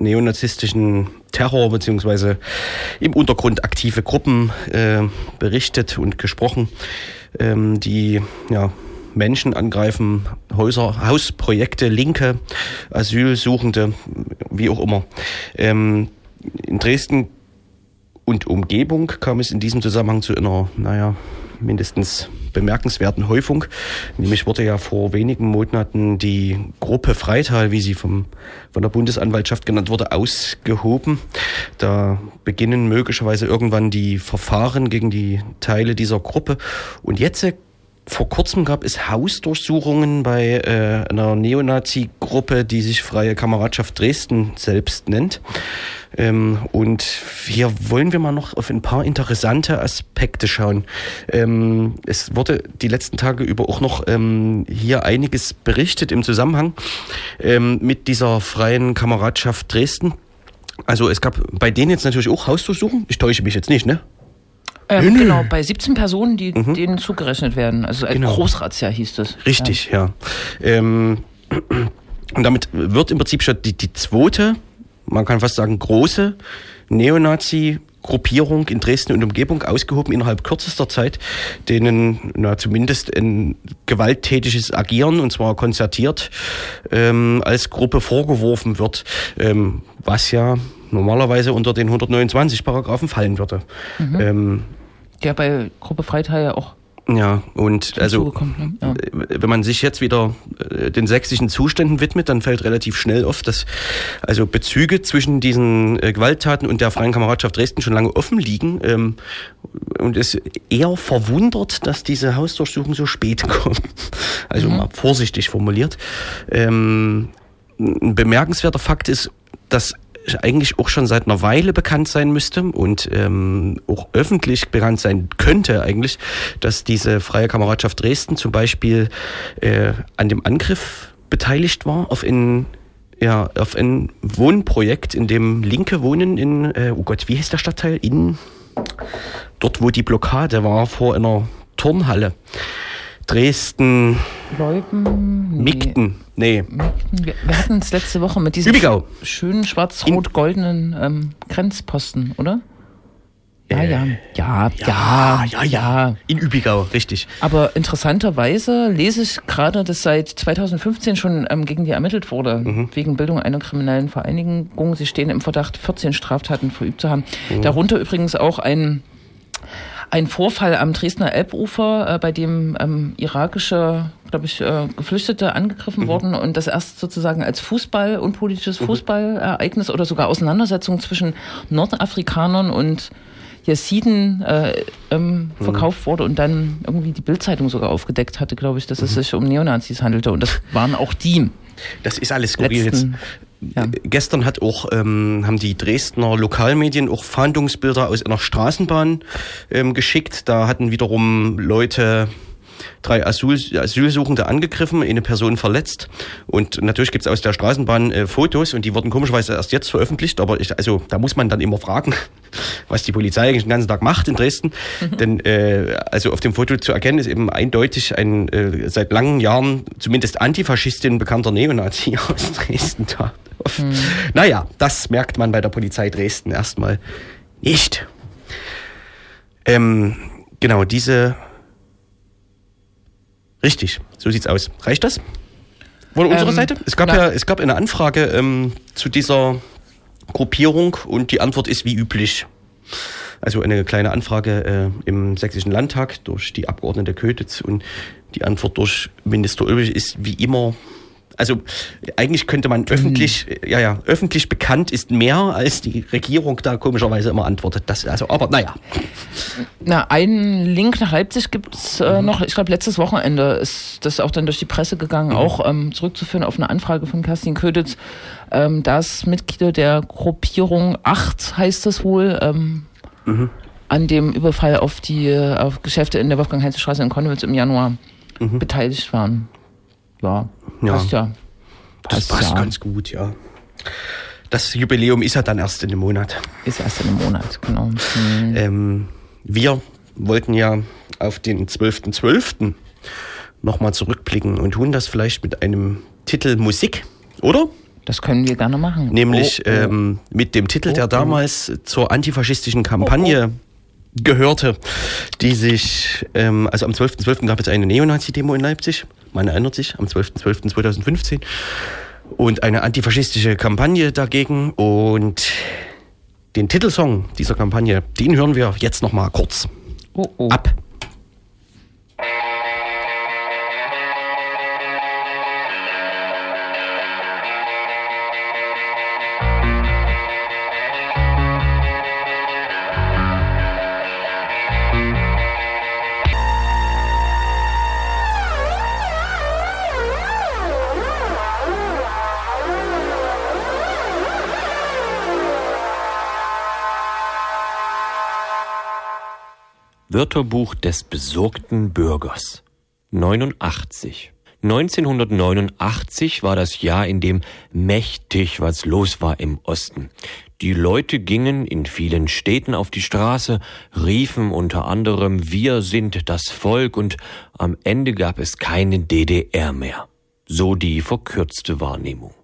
S2: neonazistischen Terror beziehungsweise im Untergrund aktive Gruppen äh, berichtet und gesprochen, ähm, die ja, Menschen angreifen, Häuser, Hausprojekte, Linke, Asylsuchende, wie auch immer. Ähm, in Dresden und Umgebung kam es in diesem Zusammenhang zu einer, naja, mindestens bemerkenswerten Häufung. Nämlich wurde ja vor wenigen Monaten die Gruppe Freital, wie sie vom, von der Bundesanwaltschaft genannt wurde, ausgehoben. Da beginnen möglicherweise irgendwann die Verfahren gegen die Teile dieser Gruppe. Und jetzt vor kurzem gab es Hausdurchsuchungen bei äh, einer Neonazi-Gruppe, die sich Freie Kameradschaft Dresden selbst nennt. Ähm, und hier wollen wir mal noch auf ein paar interessante Aspekte schauen. Ähm, es wurde die letzten Tage über auch noch ähm, hier einiges berichtet im Zusammenhang ähm, mit dieser Freien Kameradschaft Dresden. Also es gab bei denen jetzt natürlich auch Hausdurchsuchungen. Ich täusche mich jetzt nicht, ne?
S1: Ähm, genau, bei 17 Personen, die mhm. denen zugerechnet werden. Also ein genau. Großratsjahr hieß das.
S2: Richtig, ja. ja. Ähm, und damit wird im Prinzip schon die, die zweite man kann fast sagen, große Neonazi Gruppierung in Dresden und Umgebung ausgehoben innerhalb kürzester Zeit, denen na, zumindest ein gewalttätiges Agieren, und zwar konzertiert, ähm, als Gruppe vorgeworfen wird, ähm, was ja normalerweise unter den 129 Paragraphen fallen würde.
S1: Mhm. Ähm, der bei Gruppe Freital ja auch
S2: ja, und also ne? ja. wenn man sich jetzt wieder äh, den sächsischen Zuständen widmet, dann fällt relativ schnell auf, dass also Bezüge zwischen diesen äh, Gewalttaten und der Freien Kameradschaft Dresden schon lange offen liegen ähm, und es eher verwundert, dass diese Hausdurchsuchung so spät kommt. Also mhm. mal vorsichtig formuliert. Ähm, ein bemerkenswerter Fakt ist, dass eigentlich auch schon seit einer Weile bekannt sein müsste und ähm, auch öffentlich bekannt sein könnte eigentlich, dass diese Freie Kameradschaft Dresden zum Beispiel äh, an dem Angriff beteiligt war auf ein ja, auf ein Wohnprojekt, in dem Linke wohnen in, äh, oh Gott, wie heißt der Stadtteil? In dort, wo die Blockade war, vor einer Turnhalle. Dresden.
S1: Leuben?
S2: Nee. Migden. Nee.
S1: Wir, wir hatten es letzte Woche mit diesem
S2: Übigau.
S1: schönen schwarz-rot-goldenen ähm, Grenzposten, oder? Ja, ja, ja, ja, ja, ja.
S2: In Übigau, richtig.
S1: Aber interessanterweise lese ich gerade, dass seit 2015 schon ähm, gegen die ermittelt wurde, mhm. wegen Bildung einer kriminellen Vereinigung. Sie stehen im Verdacht, 14 Straftaten verübt zu haben. Mhm. Darunter übrigens auch ein ein Vorfall am Dresdner Elbufer, äh, bei dem ähm, irakische, glaube ich, äh, Geflüchtete angegriffen mhm. wurden und das erst sozusagen als Fußball, unpolitisches mhm. Fußballereignis oder sogar Auseinandersetzung zwischen Nordafrikanern und Jesiden äh, ähm, mhm. verkauft wurde und dann irgendwie die Bildzeitung sogar aufgedeckt hatte, glaube ich, dass es mhm. sich um Neonazis handelte. Und das waren auch die.
S2: Das ist alles skurril jetzt. Ja. Gestern hat auch, ähm, haben die Dresdner Lokalmedien auch Fahndungsbilder aus einer Straßenbahn ähm, geschickt. Da hatten wiederum Leute drei Asyl, Asylsuchende angegriffen, eine Person verletzt. Und natürlich gibt es aus der Straßenbahn äh, Fotos und die wurden komischerweise erst jetzt veröffentlicht. Aber ich, also da muss man dann immer fragen, was die Polizei eigentlich den ganzen Tag macht in Dresden. Mhm. Denn äh, also auf dem Foto zu erkennen ist eben eindeutig ein äh, seit langen Jahren zumindest Antifaschistin bekannter Neonazi aus Dresden da. Mhm. Naja, das merkt man bei der Polizei Dresden erstmal nicht. Ähm, genau, diese Richtig, so sieht's aus. Reicht das? Von unserer ähm, Seite? Es gab na, ja, es gab eine Anfrage ähm, zu dieser Gruppierung und die Antwort ist wie üblich. Also eine kleine Anfrage äh, im Sächsischen Landtag durch die Abgeordnete Kötitz und die Antwort durch Minister Ulrich ist wie immer also eigentlich könnte man öffentlich, mhm. ja, ja, öffentlich bekannt ist mehr, als die Regierung da komischerweise immer antwortet. Das, also, aber naja.
S1: Na, einen Link nach Leipzig gibt's äh, mhm. noch, ich glaube, letztes Wochenende ist das auch dann durch die Presse gegangen, mhm. auch ähm, zurückzuführen auf eine Anfrage von Kerstin Köditz, ähm, dass Mitglieder der Gruppierung 8 heißt das wohl, ähm, mhm. an dem Überfall auf die auf Geschäfte in der Wolfgang-Heinze-Straße in Konnewitz im Januar mhm. beteiligt waren. Ja, ja. passt ja.
S2: Passt das passt ja. ganz gut, ja. Das Jubiläum ist ja dann erst in einem Monat.
S1: Ist erst in einem Monat, genau. Mhm.
S2: Ähm, wir wollten ja auf den 12.12. .12. nochmal zurückblicken und tun das vielleicht mit einem Titel Musik, oder?
S1: Das können wir gerne machen.
S2: Nämlich oh, oh. Ähm, mit dem Titel, der oh, oh. damals zur antifaschistischen Kampagne oh, gehörte, die sich, ähm, also am 12.12. .12. gab es eine Neonazi-Demo in Leipzig, man erinnert sich, am 12.12.2015 und eine antifaschistische Kampagne dagegen und den Titelsong dieser Kampagne, den hören wir jetzt nochmal kurz oh, oh. ab.
S5: Wörterbuch des besorgten Bürgers. 89. 1989 war das Jahr, in dem mächtig was los war im Osten. Die Leute gingen in vielen Städten auf die Straße, riefen unter anderem Wir sind das Volk und am Ende gab es keine DDR mehr. So die verkürzte Wahrnehmung.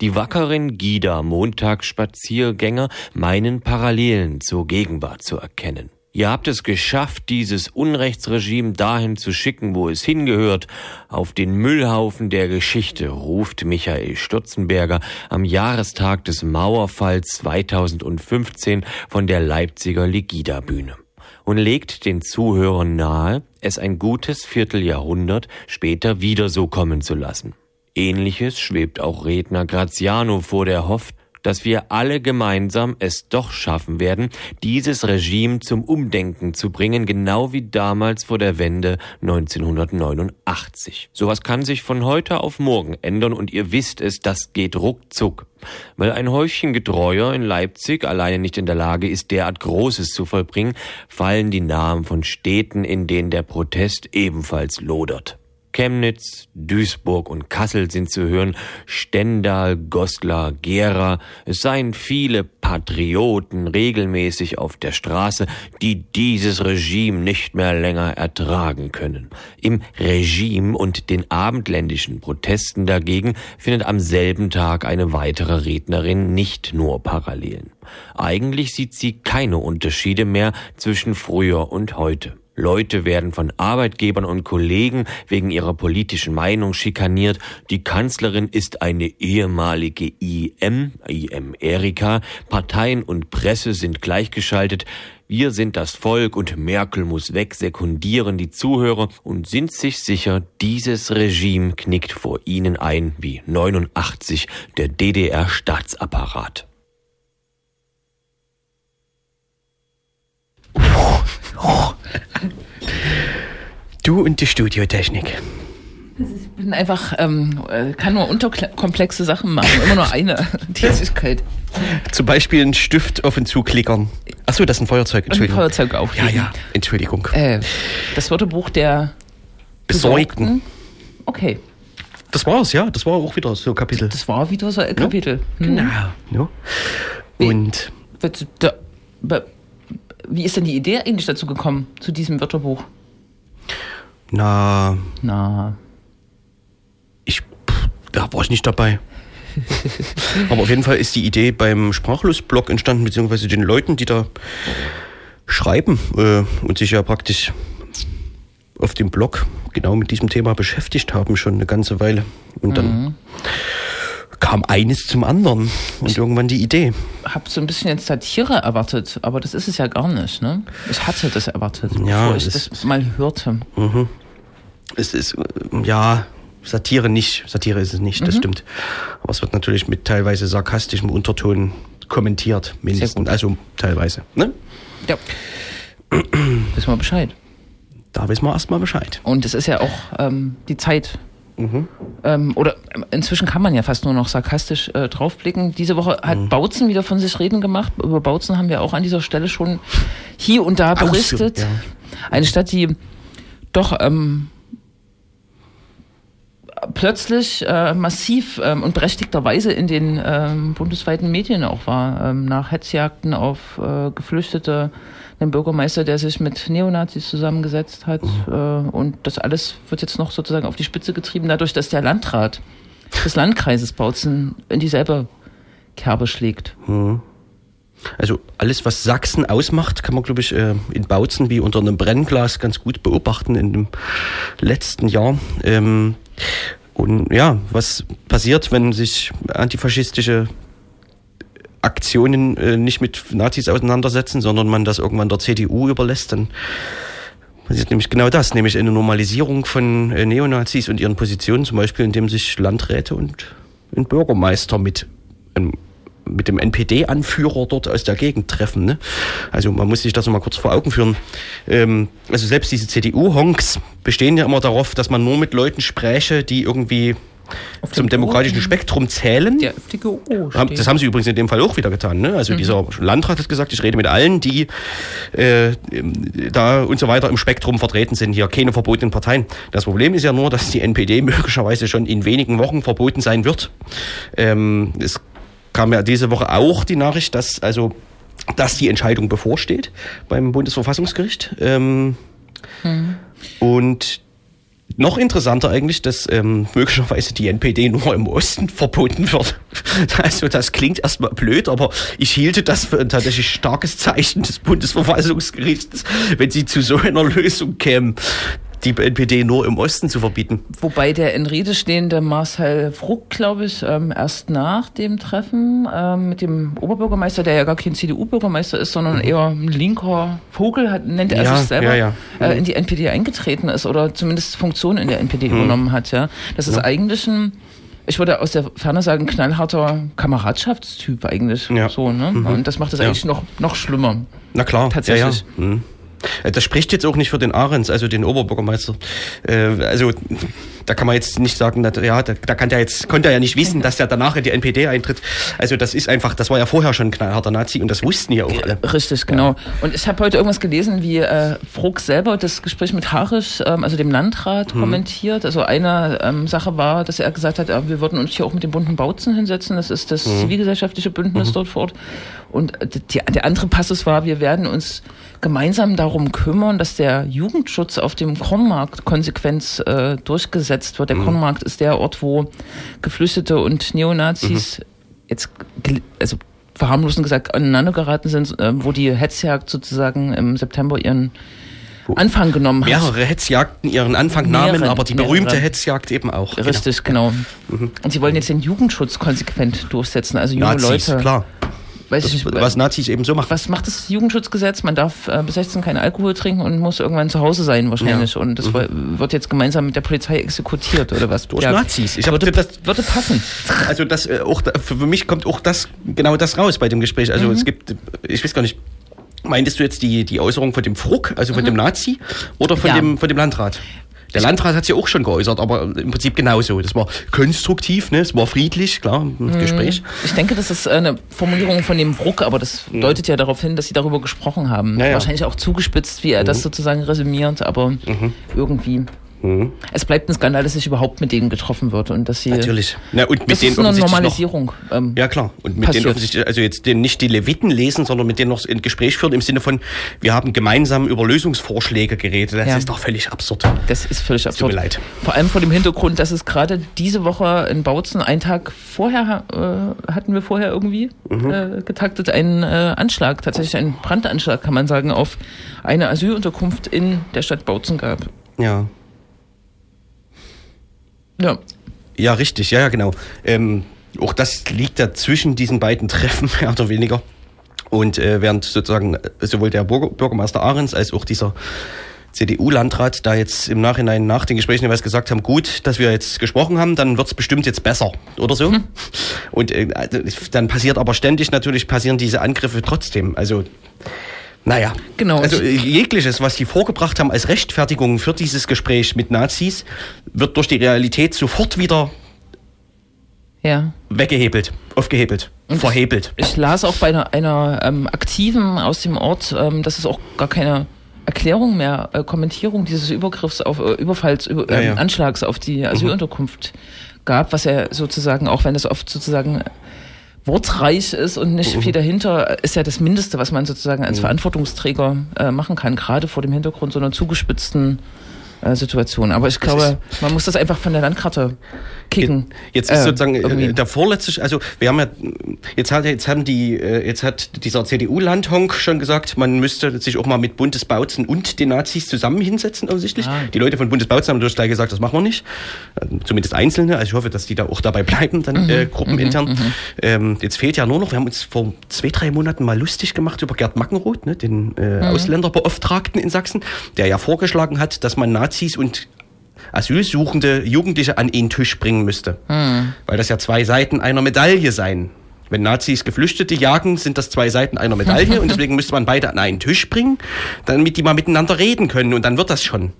S5: Die wackeren Gida-Montagsspaziergänger meinen Parallelen zur Gegenwart zu erkennen. Ihr habt es geschafft, dieses Unrechtsregime dahin zu schicken, wo es hingehört, auf den Müllhaufen der Geschichte, ruft Michael Stutzenberger am Jahrestag des Mauerfalls 2015 von der Leipziger Legida-Bühne und legt den Zuhörern nahe, es ein gutes Vierteljahrhundert später wieder so kommen zu lassen. Ähnliches schwebt auch Redner Graziano vor, der hofft, dass wir alle gemeinsam es doch schaffen werden, dieses Regime zum Umdenken zu bringen, genau wie damals vor der Wende 1989. Sowas kann sich von heute auf morgen ändern und ihr wisst es, das geht ruckzuck. Weil ein Häufchen Getreuer in Leipzig alleine nicht in der Lage ist, derart Großes zu vollbringen, fallen die Namen von Städten, in denen der Protest ebenfalls lodert. Chemnitz, Duisburg und Kassel sind zu hören, Stendal, Goslar, Gera. Es seien viele Patrioten regelmäßig auf der Straße, die dieses Regime nicht mehr länger ertragen können. Im Regime und den abendländischen Protesten dagegen findet am selben Tag eine weitere Rednerin nicht nur Parallelen. Eigentlich sieht sie keine Unterschiede mehr zwischen früher und heute. Leute werden von Arbeitgebern und Kollegen wegen ihrer politischen Meinung schikaniert. Die Kanzlerin ist eine ehemalige IM, IM Erika. Parteien und Presse sind gleichgeschaltet. Wir sind das Volk und Merkel muss weg, sekundieren die Zuhörer und sind sich sicher, dieses Regime knickt vor ihnen ein wie 89 der DDR-Staatsapparat.
S2: Du und die Studiotechnik.
S1: Ich bin einfach, ähm, äh, kann nur unterkomplexe Sachen machen, immer nur eine Tätigkeit.
S2: Zum Beispiel einen Stift auf und zu klickern. Achso, das ist ein Feuerzeug,
S1: Entschuldigung. Ein Feuerzeug aufheben.
S2: Ja, ja, Entschuldigung.
S1: Äh, das Wörterbuch der
S2: Besorgten. Besorgten.
S1: Okay.
S2: Das war's, ja. Das war auch wieder so ein Kapitel.
S1: Das war wieder so ein Kapitel.
S2: Ja, hm. Genau. Ja. Und.
S1: Wie ist denn die Idee eigentlich dazu gekommen, zu diesem Wörterbuch?
S2: Na.
S1: Na.
S2: Ich. Da war ich nicht dabei. Aber auf jeden Fall ist die Idee beim Sprachlos-Blog entstanden, beziehungsweise den Leuten, die da schreiben äh, und sich ja praktisch auf dem Blog genau mit diesem Thema beschäftigt haben, schon eine ganze Weile. Und dann mhm kam eines zum anderen und ich irgendwann die Idee.
S1: Habe so ein bisschen jetzt Satire erwartet, aber das ist es ja gar nicht. Ne? Ich hatte das erwartet,
S2: ja,
S1: bevor ich das mal hörte.
S2: Mhm. Es ist, ja, Satire nicht. Satire ist es nicht, das mhm. stimmt. Aber es wird natürlich mit teilweise sarkastischem Unterton kommentiert, mindestens. Also teilweise. Ne?
S1: Ja. wissen wir Bescheid.
S2: Da wissen wir erstmal Bescheid.
S1: Und es ist ja auch ähm, die Zeit Mhm. Ähm, oder inzwischen kann man ja fast nur noch sarkastisch äh, draufblicken. Diese Woche hat mhm. Bautzen wieder von sich reden gemacht. Über Bautzen haben wir auch an dieser Stelle schon hier und da berichtet. Ja. Eine Stadt, die doch ähm, plötzlich äh, massiv ähm, und berechtigterweise in den ähm, bundesweiten Medien auch war, ähm, nach Hetzjagden auf äh, Geflüchtete, einem Bürgermeister, der sich mit Neonazis zusammengesetzt hat. Mhm. Äh, und das alles wird jetzt noch sozusagen auf die Spitze getrieben, dadurch, dass der Landrat des Landkreises Bautzen in dieselbe Kerbe schlägt.
S2: Mhm. Also alles, was Sachsen ausmacht, kann man, glaube ich, äh, in Bautzen wie unter einem Brennglas ganz gut beobachten in dem letzten Jahr. Ähm, und ja, was passiert, wenn sich antifaschistische Aktionen äh, nicht mit Nazis auseinandersetzen, sondern man das irgendwann der CDU überlässt, dann passiert nämlich genau das, nämlich eine Normalisierung von äh, Neonazis und ihren Positionen, zum Beispiel indem sich Landräte und ein Bürgermeister mit einem mit dem NPD-Anführer dort aus der Gegend treffen. Ne? Also man muss sich das mal kurz vor Augen führen. Ähm, also selbst diese CDU-Honks bestehen ja immer darauf, dass man nur mit Leuten spräche, die irgendwie auf zum demokratischen. Spektrum zählen.
S1: Der FDGO
S2: das haben sie übrigens in dem Fall auch wieder getan. Ne? Also mhm. dieser Landrat hat gesagt, ich rede mit allen, die äh, da und so weiter im Spektrum vertreten sind. Hier keine verbotenen Parteien. Das Problem ist ja nur, dass die NPD möglicherweise schon in wenigen Wochen verboten sein wird. Ähm, es kam ja diese Woche auch die Nachricht, dass also dass die Entscheidung bevorsteht beim Bundesverfassungsgericht. Ähm, mhm. Und Noch interessanter eigentlich, dass ähm, möglicherweise die NPD nur im Osten verboten wird. Also das klingt erstmal blöd, aber ich hielte das für ein tatsächlich starkes Zeichen des Bundesverfassungsgerichts, wenn sie zu so einer Lösung kämen die NPD nur im Osten zu verbieten.
S1: Wobei der in Rede stehende Marcel Fruck, glaube ich, ähm, erst nach dem Treffen ähm, mit dem Oberbürgermeister, der ja gar kein CDU-Bürgermeister ist, sondern mhm. eher ein linker Vogel, hat, nennt er ja, sich selber, ja, ja. Äh, in die NPD eingetreten ist oder zumindest Funktion in der NPD mhm. übernommen hat. Ja, Das ist eigentlich ein ich würde aus der Ferne sagen, knallharter Kameradschaftstyp eigentlich. Ja. So, ne? Mhm. Und das macht es eigentlich noch, noch schlimmer.
S2: Na klar. Tatsächlich. Ja, ja. Mhm. Äh, das spricht jetzt auch nicht für den Ahrens, also den Oberbürgermeister. Äh, also da kann man jetzt nicht sagen, dass, ja, da, da kann der jetzt, konnte er ja nicht wissen, dass der danach in die NPD eintritt. Also das ist einfach, das war ja vorher schon ein knallharter Nazi und das wussten ja auch alle.
S1: Richtig, genau. Ja. Und ich habe heute irgendwas gelesen, wie äh, Fruck selber das Gespräch mit Harisch, ähm, also dem Landrat, hm. kommentiert. Also eine ähm, Sache war, dass er gesagt hat, ja, wir würden uns hier auch mit dem bunten Bautzen hinsetzen. Das ist das hm. zivilgesellschaftliche Bündnis hm. dort vor Ort. Und die, der andere Passus war, wir werden uns gemeinsam darum kümmern, dass der Jugendschutz auf dem Kornmarkt konsequent äh, durchgesetzt wird. Der mhm. Kornmarkt ist der Ort, wo Geflüchtete und Neonazis mhm. jetzt, also verharmlosen gesagt, aneinander geraten sind, äh, wo die Hetzjagd sozusagen im September ihren Anfang genommen hat.
S2: Mehrere Hetzjagden ihren Anfang mehrere, nahmen, aber die berühmte Hetzjagd eben auch.
S1: Richtig, genau. genau. Mhm. Und sie wollen jetzt den Jugendschutz konsequent durchsetzen, also junge
S2: Nazis,
S1: Leute.
S2: klar weiß ich nicht, was Nazis eben so machen.
S1: Was macht das Jugendschutzgesetz? Man darf äh, bis 16 keinen Alkohol trinken und muss irgendwann zu Hause sein wahrscheinlich. Ja. Und das mhm. wird jetzt gemeinsam mit der Polizei exekutiert oder was?
S2: Durch ja. Nazis.
S1: Ich würde, das würde passen.
S2: Also das äh, auch für mich kommt auch das genau das raus bei dem Gespräch. Also mhm. es gibt, ich weiß gar nicht. Meintest du jetzt die, die Äußerung von dem Fruck, also von mhm. dem Nazi, oder von, ja. dem, von dem Landrat? Der Landrat hat sich auch schon geäußert, aber im Prinzip genauso. Das war konstruktiv, ne? es war friedlich, klar, im mhm. Gespräch.
S1: Ich denke, das ist eine Formulierung von dem Bruck, aber das deutet ja darauf hin, dass sie darüber gesprochen haben. Ja, ja. Wahrscheinlich auch zugespitzt, wie er mhm. das sozusagen resümiert, aber mhm. irgendwie. Mhm. Es bleibt ein Skandal, dass sich überhaupt mit denen getroffen wird und dass sie.
S2: Natürlich.
S1: Na, und mit das denen ist eine Normalisierung.
S2: Noch, ähm, ja klar. Und mit passiert. denen offensichtlich, also jetzt den, nicht die Leviten lesen, sondern mit denen noch ein Gespräch führen im Sinne von, wir haben gemeinsam über Lösungsvorschläge geredet. Das ja. ist doch völlig absurd.
S1: Das ist völlig absurd.
S2: Tut mir leid.
S1: Vor allem vor dem Hintergrund, dass es gerade diese Woche in Bautzen, einen Tag vorher, äh, hatten wir vorher irgendwie mhm. äh, getaktet, einen äh, Anschlag, tatsächlich einen Brandanschlag, kann man sagen, auf eine Asylunterkunft in der Stadt Bautzen gab.
S2: Ja. Ja. Ja, richtig, ja, ja, genau. Ähm, auch das liegt ja zwischen diesen beiden Treffen, mehr oder weniger. Und äh, während sozusagen sowohl der Bürgermeister Ahrens als auch dieser CDU-Landrat da jetzt im Nachhinein nach den Gesprächen jeweils gesagt haben, gut, dass wir jetzt gesprochen haben, dann wird's bestimmt jetzt besser oder so. Hm. Und äh, dann passiert aber ständig natürlich passieren diese Angriffe trotzdem. Also naja, genau. Also äh, jegliches, was sie vorgebracht haben als Rechtfertigung für dieses Gespräch mit Nazis, wird durch die Realität sofort wieder ja. weggehebelt, aufgehebelt, Und verhebelt.
S1: Ich, ich, las auch bei einer, einer ähm, Aktiven aus dem Ort, ähm, dass es auch gar keine Erklärung mehr, äh, Kommentierung dieses Übergriffs auf äh, Überfalls, über, ähm, ja, ja. Anschlags auf die Asylunterkunft mhm. gab, was ja sozusagen, auch wenn es oft sozusagen wortreich ist und nicht viel dahinter, ist ja das Mindeste, was man sozusagen als Verantwortungsträger äh, machen kann, gerade vor dem Hintergrund so einer zugespitzten äh, Situation. Aber ich glaube, man muss das einfach von der Landkarte kicken.
S2: Jetzt ist äh, sozusagen äh, irgendwie. der vorletzte, also wir haben ja, jetzt hat, jetzt haben die, äh, jetzt hat dieser CDU-Landhonk schon gesagt, man müsste sich auch mal mit Bundesbautzen und den Nazis zusammen hinsetzen, offensichtlich. Ah. Die Leute von Bundesbautzen haben durch gleich gesagt, das machen wir nicht. Zumindest Einzelne. Also ich hoffe, dass die da auch dabei bleiben, dann mhm. äh, gruppenintern. Mhm. mhm. Ähm, jetzt fehlt ja nur noch, wir haben uns vor zwei, drei Monaten mal lustig gemacht über Gerd Mackenroth, ne, den äh, mhm. Ausländerbeauftragten in Sachsen, der ja vorgeschlagen hat, dass man Nazis und asylsuchende Jugendliche an den Tisch bringen müsste. Hm. Weil das ja zwei Seiten einer Medaille seien. Wenn Nazis Geflüchtete jagen, sind das zwei Seiten einer Medaille und deswegen müsste man beide an einen Tisch bringen, damit die mal miteinander reden können und dann wird das schon.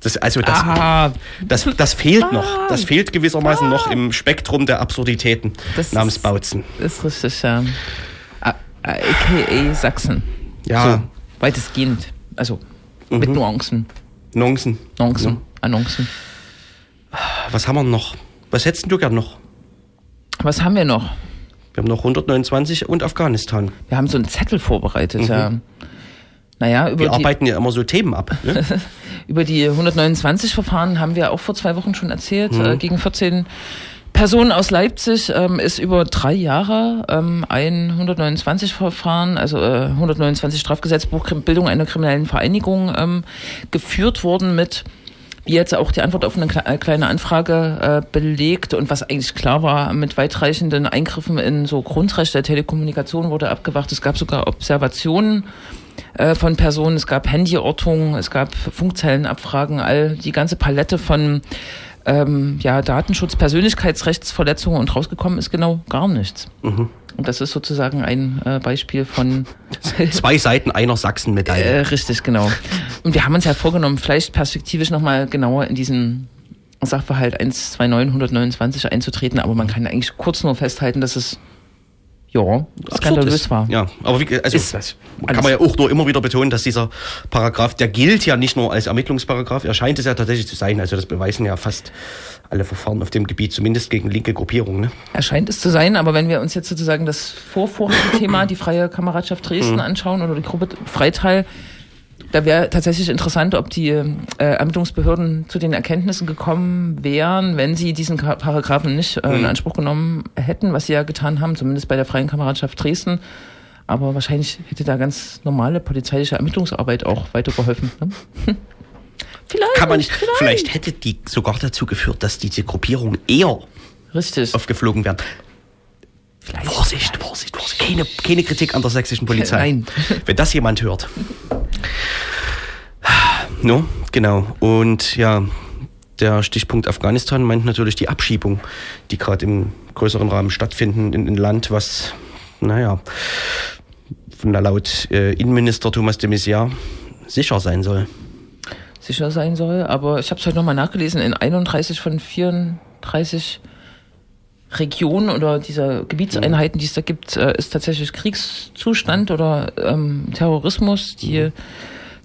S2: Das, also das, ah. das, das fehlt noch. Das fehlt gewissermaßen ah. noch im Spektrum der Absurditäten das namens Bautzen.
S1: Das ist richtig, ja. AKA Sachsen.
S2: Ja.
S1: So, weitestgehend. Also mit mhm. Nuancen.
S2: Nuancen.
S1: Nuancen. Ja. Annoncen.
S2: Was haben wir noch? Was hättest du gern noch?
S1: Was haben wir noch?
S2: Wir haben noch 129 und Afghanistan.
S1: Wir haben so einen Zettel vorbereitet, mhm. ja. Naja, über
S2: Wir
S1: die,
S2: arbeiten ja immer so Themen ab. Ne?
S1: über die 129-Verfahren haben wir auch vor zwei Wochen schon erzählt.
S2: Mhm.
S1: Äh, gegen 14 Personen aus Leipzig ähm, ist über drei Jahre ähm, ein 129-Verfahren, also äh, 129 Strafgesetzbuch Bildung einer kriminellen Vereinigung ähm, geführt worden mit jetzt auch die Antwort auf eine äh, kleine Anfrage äh, belegt und was eigentlich klar war, mit weitreichenden Eingriffen in so Grundrechte der Telekommunikation wurde abgewacht. Es gab sogar Observationen äh, von Personen, es gab Handyortungen, es gab Funkzellenabfragen, all die ganze Palette von ähm, ja, Datenschutz, Persönlichkeitsrechtsverletzungen und rausgekommen ist genau gar nichts.
S2: Mhm.
S1: Und das ist sozusagen ein äh, Beispiel von
S2: Zwei Seiten einer Sachsen-Medaille.
S1: äh, richtig, genau. Und wir haben uns ja vorgenommen, vielleicht perspektivisch nochmal genauer in diesen Sachverhalt 129 129 einzutreten, aber man kann eigentlich kurz nur festhalten, dass es ja, skandalös
S2: ist.
S1: war.
S2: Ja, aber wie, also
S1: Ist
S2: das kann man ja auch nur immer wieder betonen, dass dieser Paragraph, der gilt ja nicht nur als Ermittlungsparagraph, er scheint es ja tatsächlich zu sein. Also das beweisen ja fast alle Verfahren auf dem Gebiet, zumindest gegen linke Gruppierungen. Ne?
S1: Erscheint es zu sein, aber wenn wir uns jetzt sozusagen das vorvorige Thema, die Freie Kameradschaft Dresden anschauen oder die Gruppe Freital, da wäre tatsächlich interessant, ob die äh, Ermittlungsbehörden zu den Erkenntnissen gekommen wären, wenn sie diesen Paragraphen nicht äh, in Anspruch genommen hätten, was sie ja getan haben, zumindest bei der Freien Kameradschaft Dresden. Aber wahrscheinlich hätte da ganz normale polizeiliche Ermittlungsarbeit auch weitergeholfen. Ne? Vielleicht.
S2: Kann man nicht, vielleicht hätte die sogar dazu geführt, dass diese Gruppierungen eher
S1: Richtig.
S2: aufgeflogen werden.
S1: Vielleicht.
S2: Vorsicht, Vorsicht, Vorsicht. Keine, keine Kritik an der sächsischen Polizei.
S1: Nein.
S2: Wenn das jemand hört. No, genau. Und ja, der Stichpunkt Afghanistan meint natürlich die Abschiebung, die gerade im größeren Rahmen stattfinden in ein Land, was, naja, laut äh, Innenminister Thomas de Maizière sicher sein soll.
S1: sicher sein soll. Aber ich habe es heute nochmal nachgelesen, in 31 von 34 Regionen oder dieser Gebietseinheiten, die es da gibt, äh, ist tatsächlich Kriegszustand oder ähm, Terrorismus. Die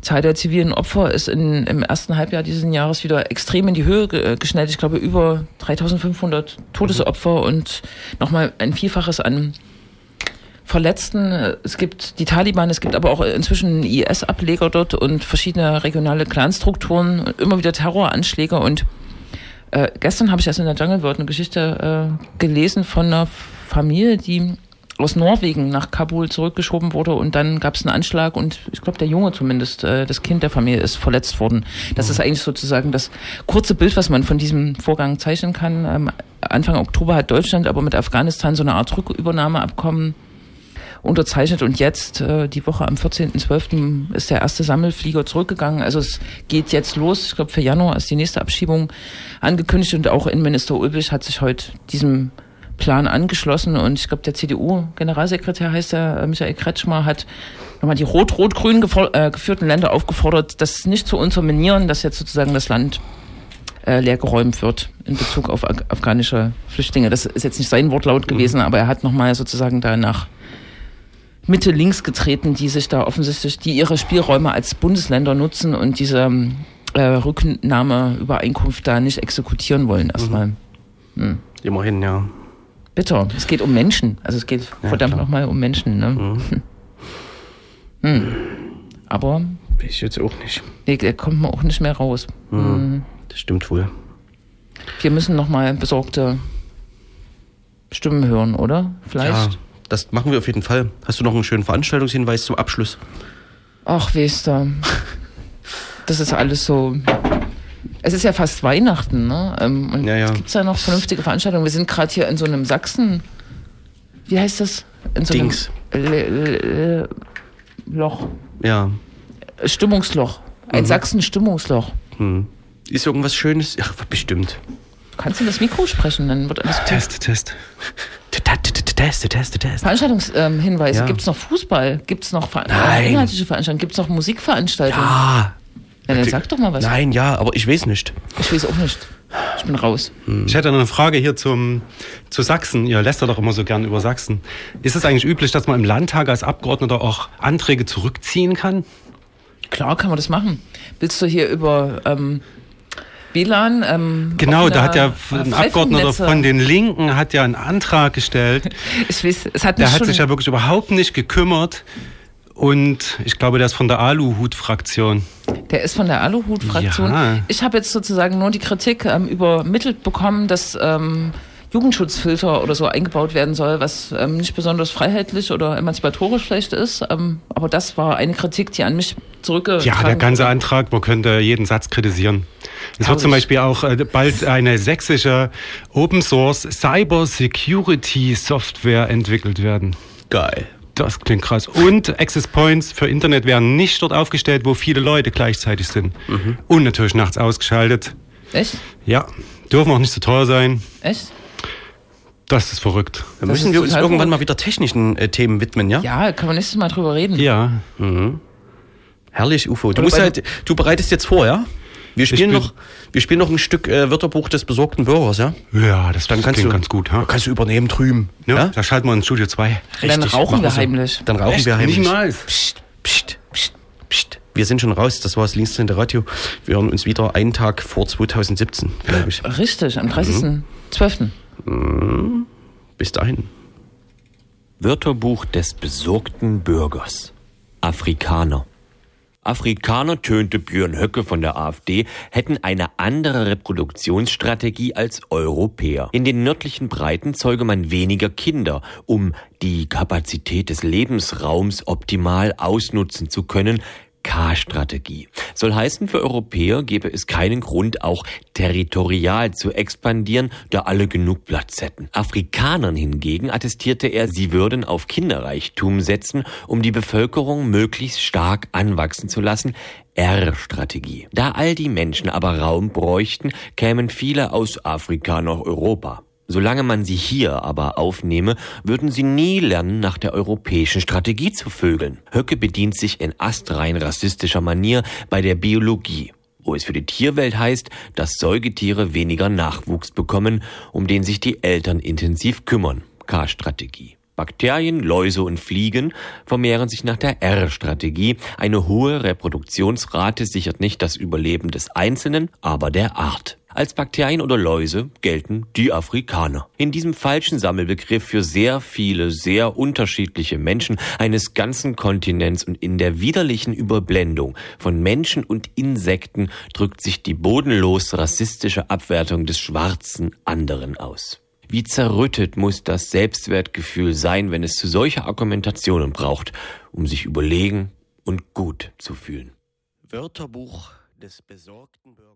S1: Zahl der zivilen Opfer ist in, im ersten Halbjahr dieses Jahres wieder extrem in die Höhe ge- äh, geschnellt. Ich glaube, über 3500 Todesopfer und nochmal ein Vielfaches an Verletzten. Es gibt die Taliban, es gibt aber auch inzwischen IS-Ableger dort und verschiedene regionale Clanstrukturen, und immer wieder Terroranschläge und äh, gestern habe ich erst in der Jungle World eine Geschichte äh, gelesen von einer Familie, die aus Norwegen nach Kabul zurückgeschoben wurde und dann gab es einen Anschlag und ich glaube der Junge zumindest, äh, das Kind der Familie ist verletzt worden. Das ist eigentlich sozusagen das kurze Bild, was man von diesem Vorgang zeichnen kann. Ähm, Anfang Oktober hat Deutschland aber mit Afghanistan so eine Art Rückübernahmeabkommen unterzeichnet und jetzt äh, die Woche am 14.12. ist der erste Sammelflieger zurückgegangen. Also es geht jetzt los. Ich glaube für Januar ist die nächste Abschiebung angekündigt und auch Innenminister Ulbich hat sich heute diesem Plan angeschlossen und ich glaube der CDU-Generalsekretär heißt er, äh, Michael Kretschmer, hat nochmal die rot-rot-grün äh, geführten Länder aufgefordert, das nicht zu unterminieren, dass jetzt sozusagen das Land äh, leergeräumt wird in Bezug auf af afghanische Flüchtlinge. Das ist jetzt nicht sein Wortlaut gewesen, aber er hat nochmal sozusagen da nach Mitte links getreten, die sich da offensichtlich, die ihre Spielräume als Bundesländer nutzen und diese ähm, äh, Rücknahmeübereinkunft da nicht exekutieren wollen erstmal.
S2: Immerhin, ja.
S1: Bitter. Es geht um Menschen. Also es geht
S2: Ja,
S1: verdammt nochmal um Menschen. Ne? Hm. Hm. Aber
S2: ich jetzt auch nicht.
S1: nee, da kommt man auch nicht mehr raus. Hm.
S2: Das stimmt wohl.
S1: Wir müssen nochmal besorgte Stimmen hören, oder? Vielleicht?
S2: Ja, das machen wir auf jeden Fall. Hast du noch einen schönen Veranstaltungshinweis zum Abschluss?
S1: Ach, weißt du, das ist alles so. Es ist ja fast Weihnachten, ne? Ähm, Und
S2: Ja, ja.
S1: gibt's da noch vernünftige Veranstaltungen? Wir sind gerade hier in so einem Sachsen. Wie heißt das? In so
S2: Dings.
S1: einem Loch.
S2: Ja.
S1: Stimmungsloch. Ein Sachsen-Stimmungsloch.
S2: Hm. Ist irgendwas Schönes? Ja, bestimmt.
S1: Kannst du das Mikro sprechen? Dann wird alles gut.
S2: Test, Test. Test, Test, Test.
S1: Veranstaltungshinweise.
S2: Ja.
S1: Gibt's noch Fußball? Gibt's noch Ver
S2: Nein.
S1: inhaltliche Veranstaltungen? Gibt's noch Musikveranstaltungen?
S2: Ah.
S1: Ja, dann sag doch mal was.
S2: Nein, ja, aber ich weiß nicht.
S1: Ich weiß auch nicht. Ich bin raus.
S6: Ich hätte noch eine Frage hier zum, zu Sachsen. Ihr lästert doch immer so gern über Sachsen. Ist es eigentlich üblich, dass man im Landtag als Abgeordneter auch Anträge zurückziehen kann?
S1: Klar kann man das machen. Willst du hier über ähm, WLAN? Ähm,
S6: Genau, da hat ja
S1: äh,
S6: ein Abgeordneter
S1: Freifunk-Netze?
S6: von den Linken hat ja einen Antrag gestellt.
S1: Ich weiß, es hat
S6: Der hat sich ja wirklich überhaupt nicht gekümmert Und ich glaube, der ist von der Aluhut-Fraktion.
S1: Der ist von der Aluhut-Fraktion.
S6: Ja.
S1: Ich habe jetzt sozusagen nur die Kritik ähm, übermittelt bekommen, dass ähm, Jugendschutzfilter oder so eingebaut werden soll, was ähm, nicht besonders freiheitlich oder emanzipatorisch vielleicht ist. Ähm, aber das war eine Kritik, die an mich zurückgetragen
S6: Ja, der ganze
S1: wurde.
S6: Antrag, man könnte jeden Satz kritisieren. Es wird zum Beispiel auch äh, bald eine sächsische Open Source Cyber Security Software entwickelt werden.
S2: Geil.
S6: Das klingt krass. Und Access Points für Internet werden nicht dort aufgestellt, wo viele Leute gleichzeitig sind. Und natürlich nachts ausgeschaltet.
S1: Echt?
S6: Ja, dürfen auch nicht zu teuer sein.
S1: Echt?
S6: Das ist verrückt.
S1: Das
S2: müssen wir uns irgendwann
S1: verrückt.
S2: mal wieder technischen äh, Themen widmen, ja?
S1: Ja, kann man nächstes Mal drüber reden.
S6: Ja.
S2: Herrlich, Ufo. Du, musst halt, du bereitest jetzt vor, ja? Wir spielen, noch, wir spielen noch ein Stück äh, Wörterbuch des besorgten Bürgers, ja?
S6: Ja, das
S2: Dann kannst
S6: klingt
S2: du,
S6: ganz gut. Ha?
S2: Kannst du übernehmen drüben.
S6: Ja,
S2: Ja?
S6: Da schalten wir in Studio 2.
S1: Dann
S2: Richtig,
S1: rauchen wir heimlich.
S2: Dann rauchen wir heimlich.
S6: Niemals.
S2: Psst, psst, psst, psst. Wir sind schon raus. Das war das Linksdrehende Radio. Wir hören uns wieder einen Tag vor 2017, glaube ich.
S1: Richtig, am 30.12.
S2: Bis dahin.
S5: Wörterbuch des besorgten Bürgers. Afrikaner. Afrikaner, tönte Björn Höcke von der AfD, hätten eine andere Reproduktionsstrategie als Europäer. In den nördlichen Breiten zeuge man weniger Kinder, um die Kapazität des Lebensraums optimal ausnutzen zu können. K-Strategie. Soll heißen, für Europäer gäbe es keinen Grund, auch territorial zu expandieren, da alle genug Platz hätten. Afrikanern hingegen attestierte er, sie würden auf Kinderreichtum setzen, um die Bevölkerung möglichst stark anwachsen zu lassen. R-Strategie. Da all die Menschen aber Raum bräuchten, kämen viele aus Afrika nach Europa. Solange man sie hier aber aufnehme, würden sie nie lernen, nach der europäischen Strategie zu vögeln. Höcke bedient sich in astrein rassistischer Manier bei der Biologie, wo es für die Tierwelt heißt, dass Säugetiere weniger Nachwuchs bekommen, um den sich die Eltern intensiv kümmern. K-Strategie. Bakterien, Läuse und Fliegen vermehren sich nach der R-Strategie. Eine hohe Reproduktionsrate sichert nicht das Überleben des Einzelnen, aber der Art. Als Bakterien oder Läuse gelten die Afrikaner. In diesem falschen Sammelbegriff für sehr viele, sehr unterschiedliche Menschen eines ganzen Kontinents und in der widerlichen Überblendung von Menschen und Insekten drückt sich die bodenlos rassistische Abwertung des schwarzen anderen aus. Wie zerrüttet muss das Selbstwertgefühl sein, wenn es zu solcher Argumentationen braucht, um sich überlegen und gut zu fühlen.
S2: Wörterbuch des besorgten Bürgers.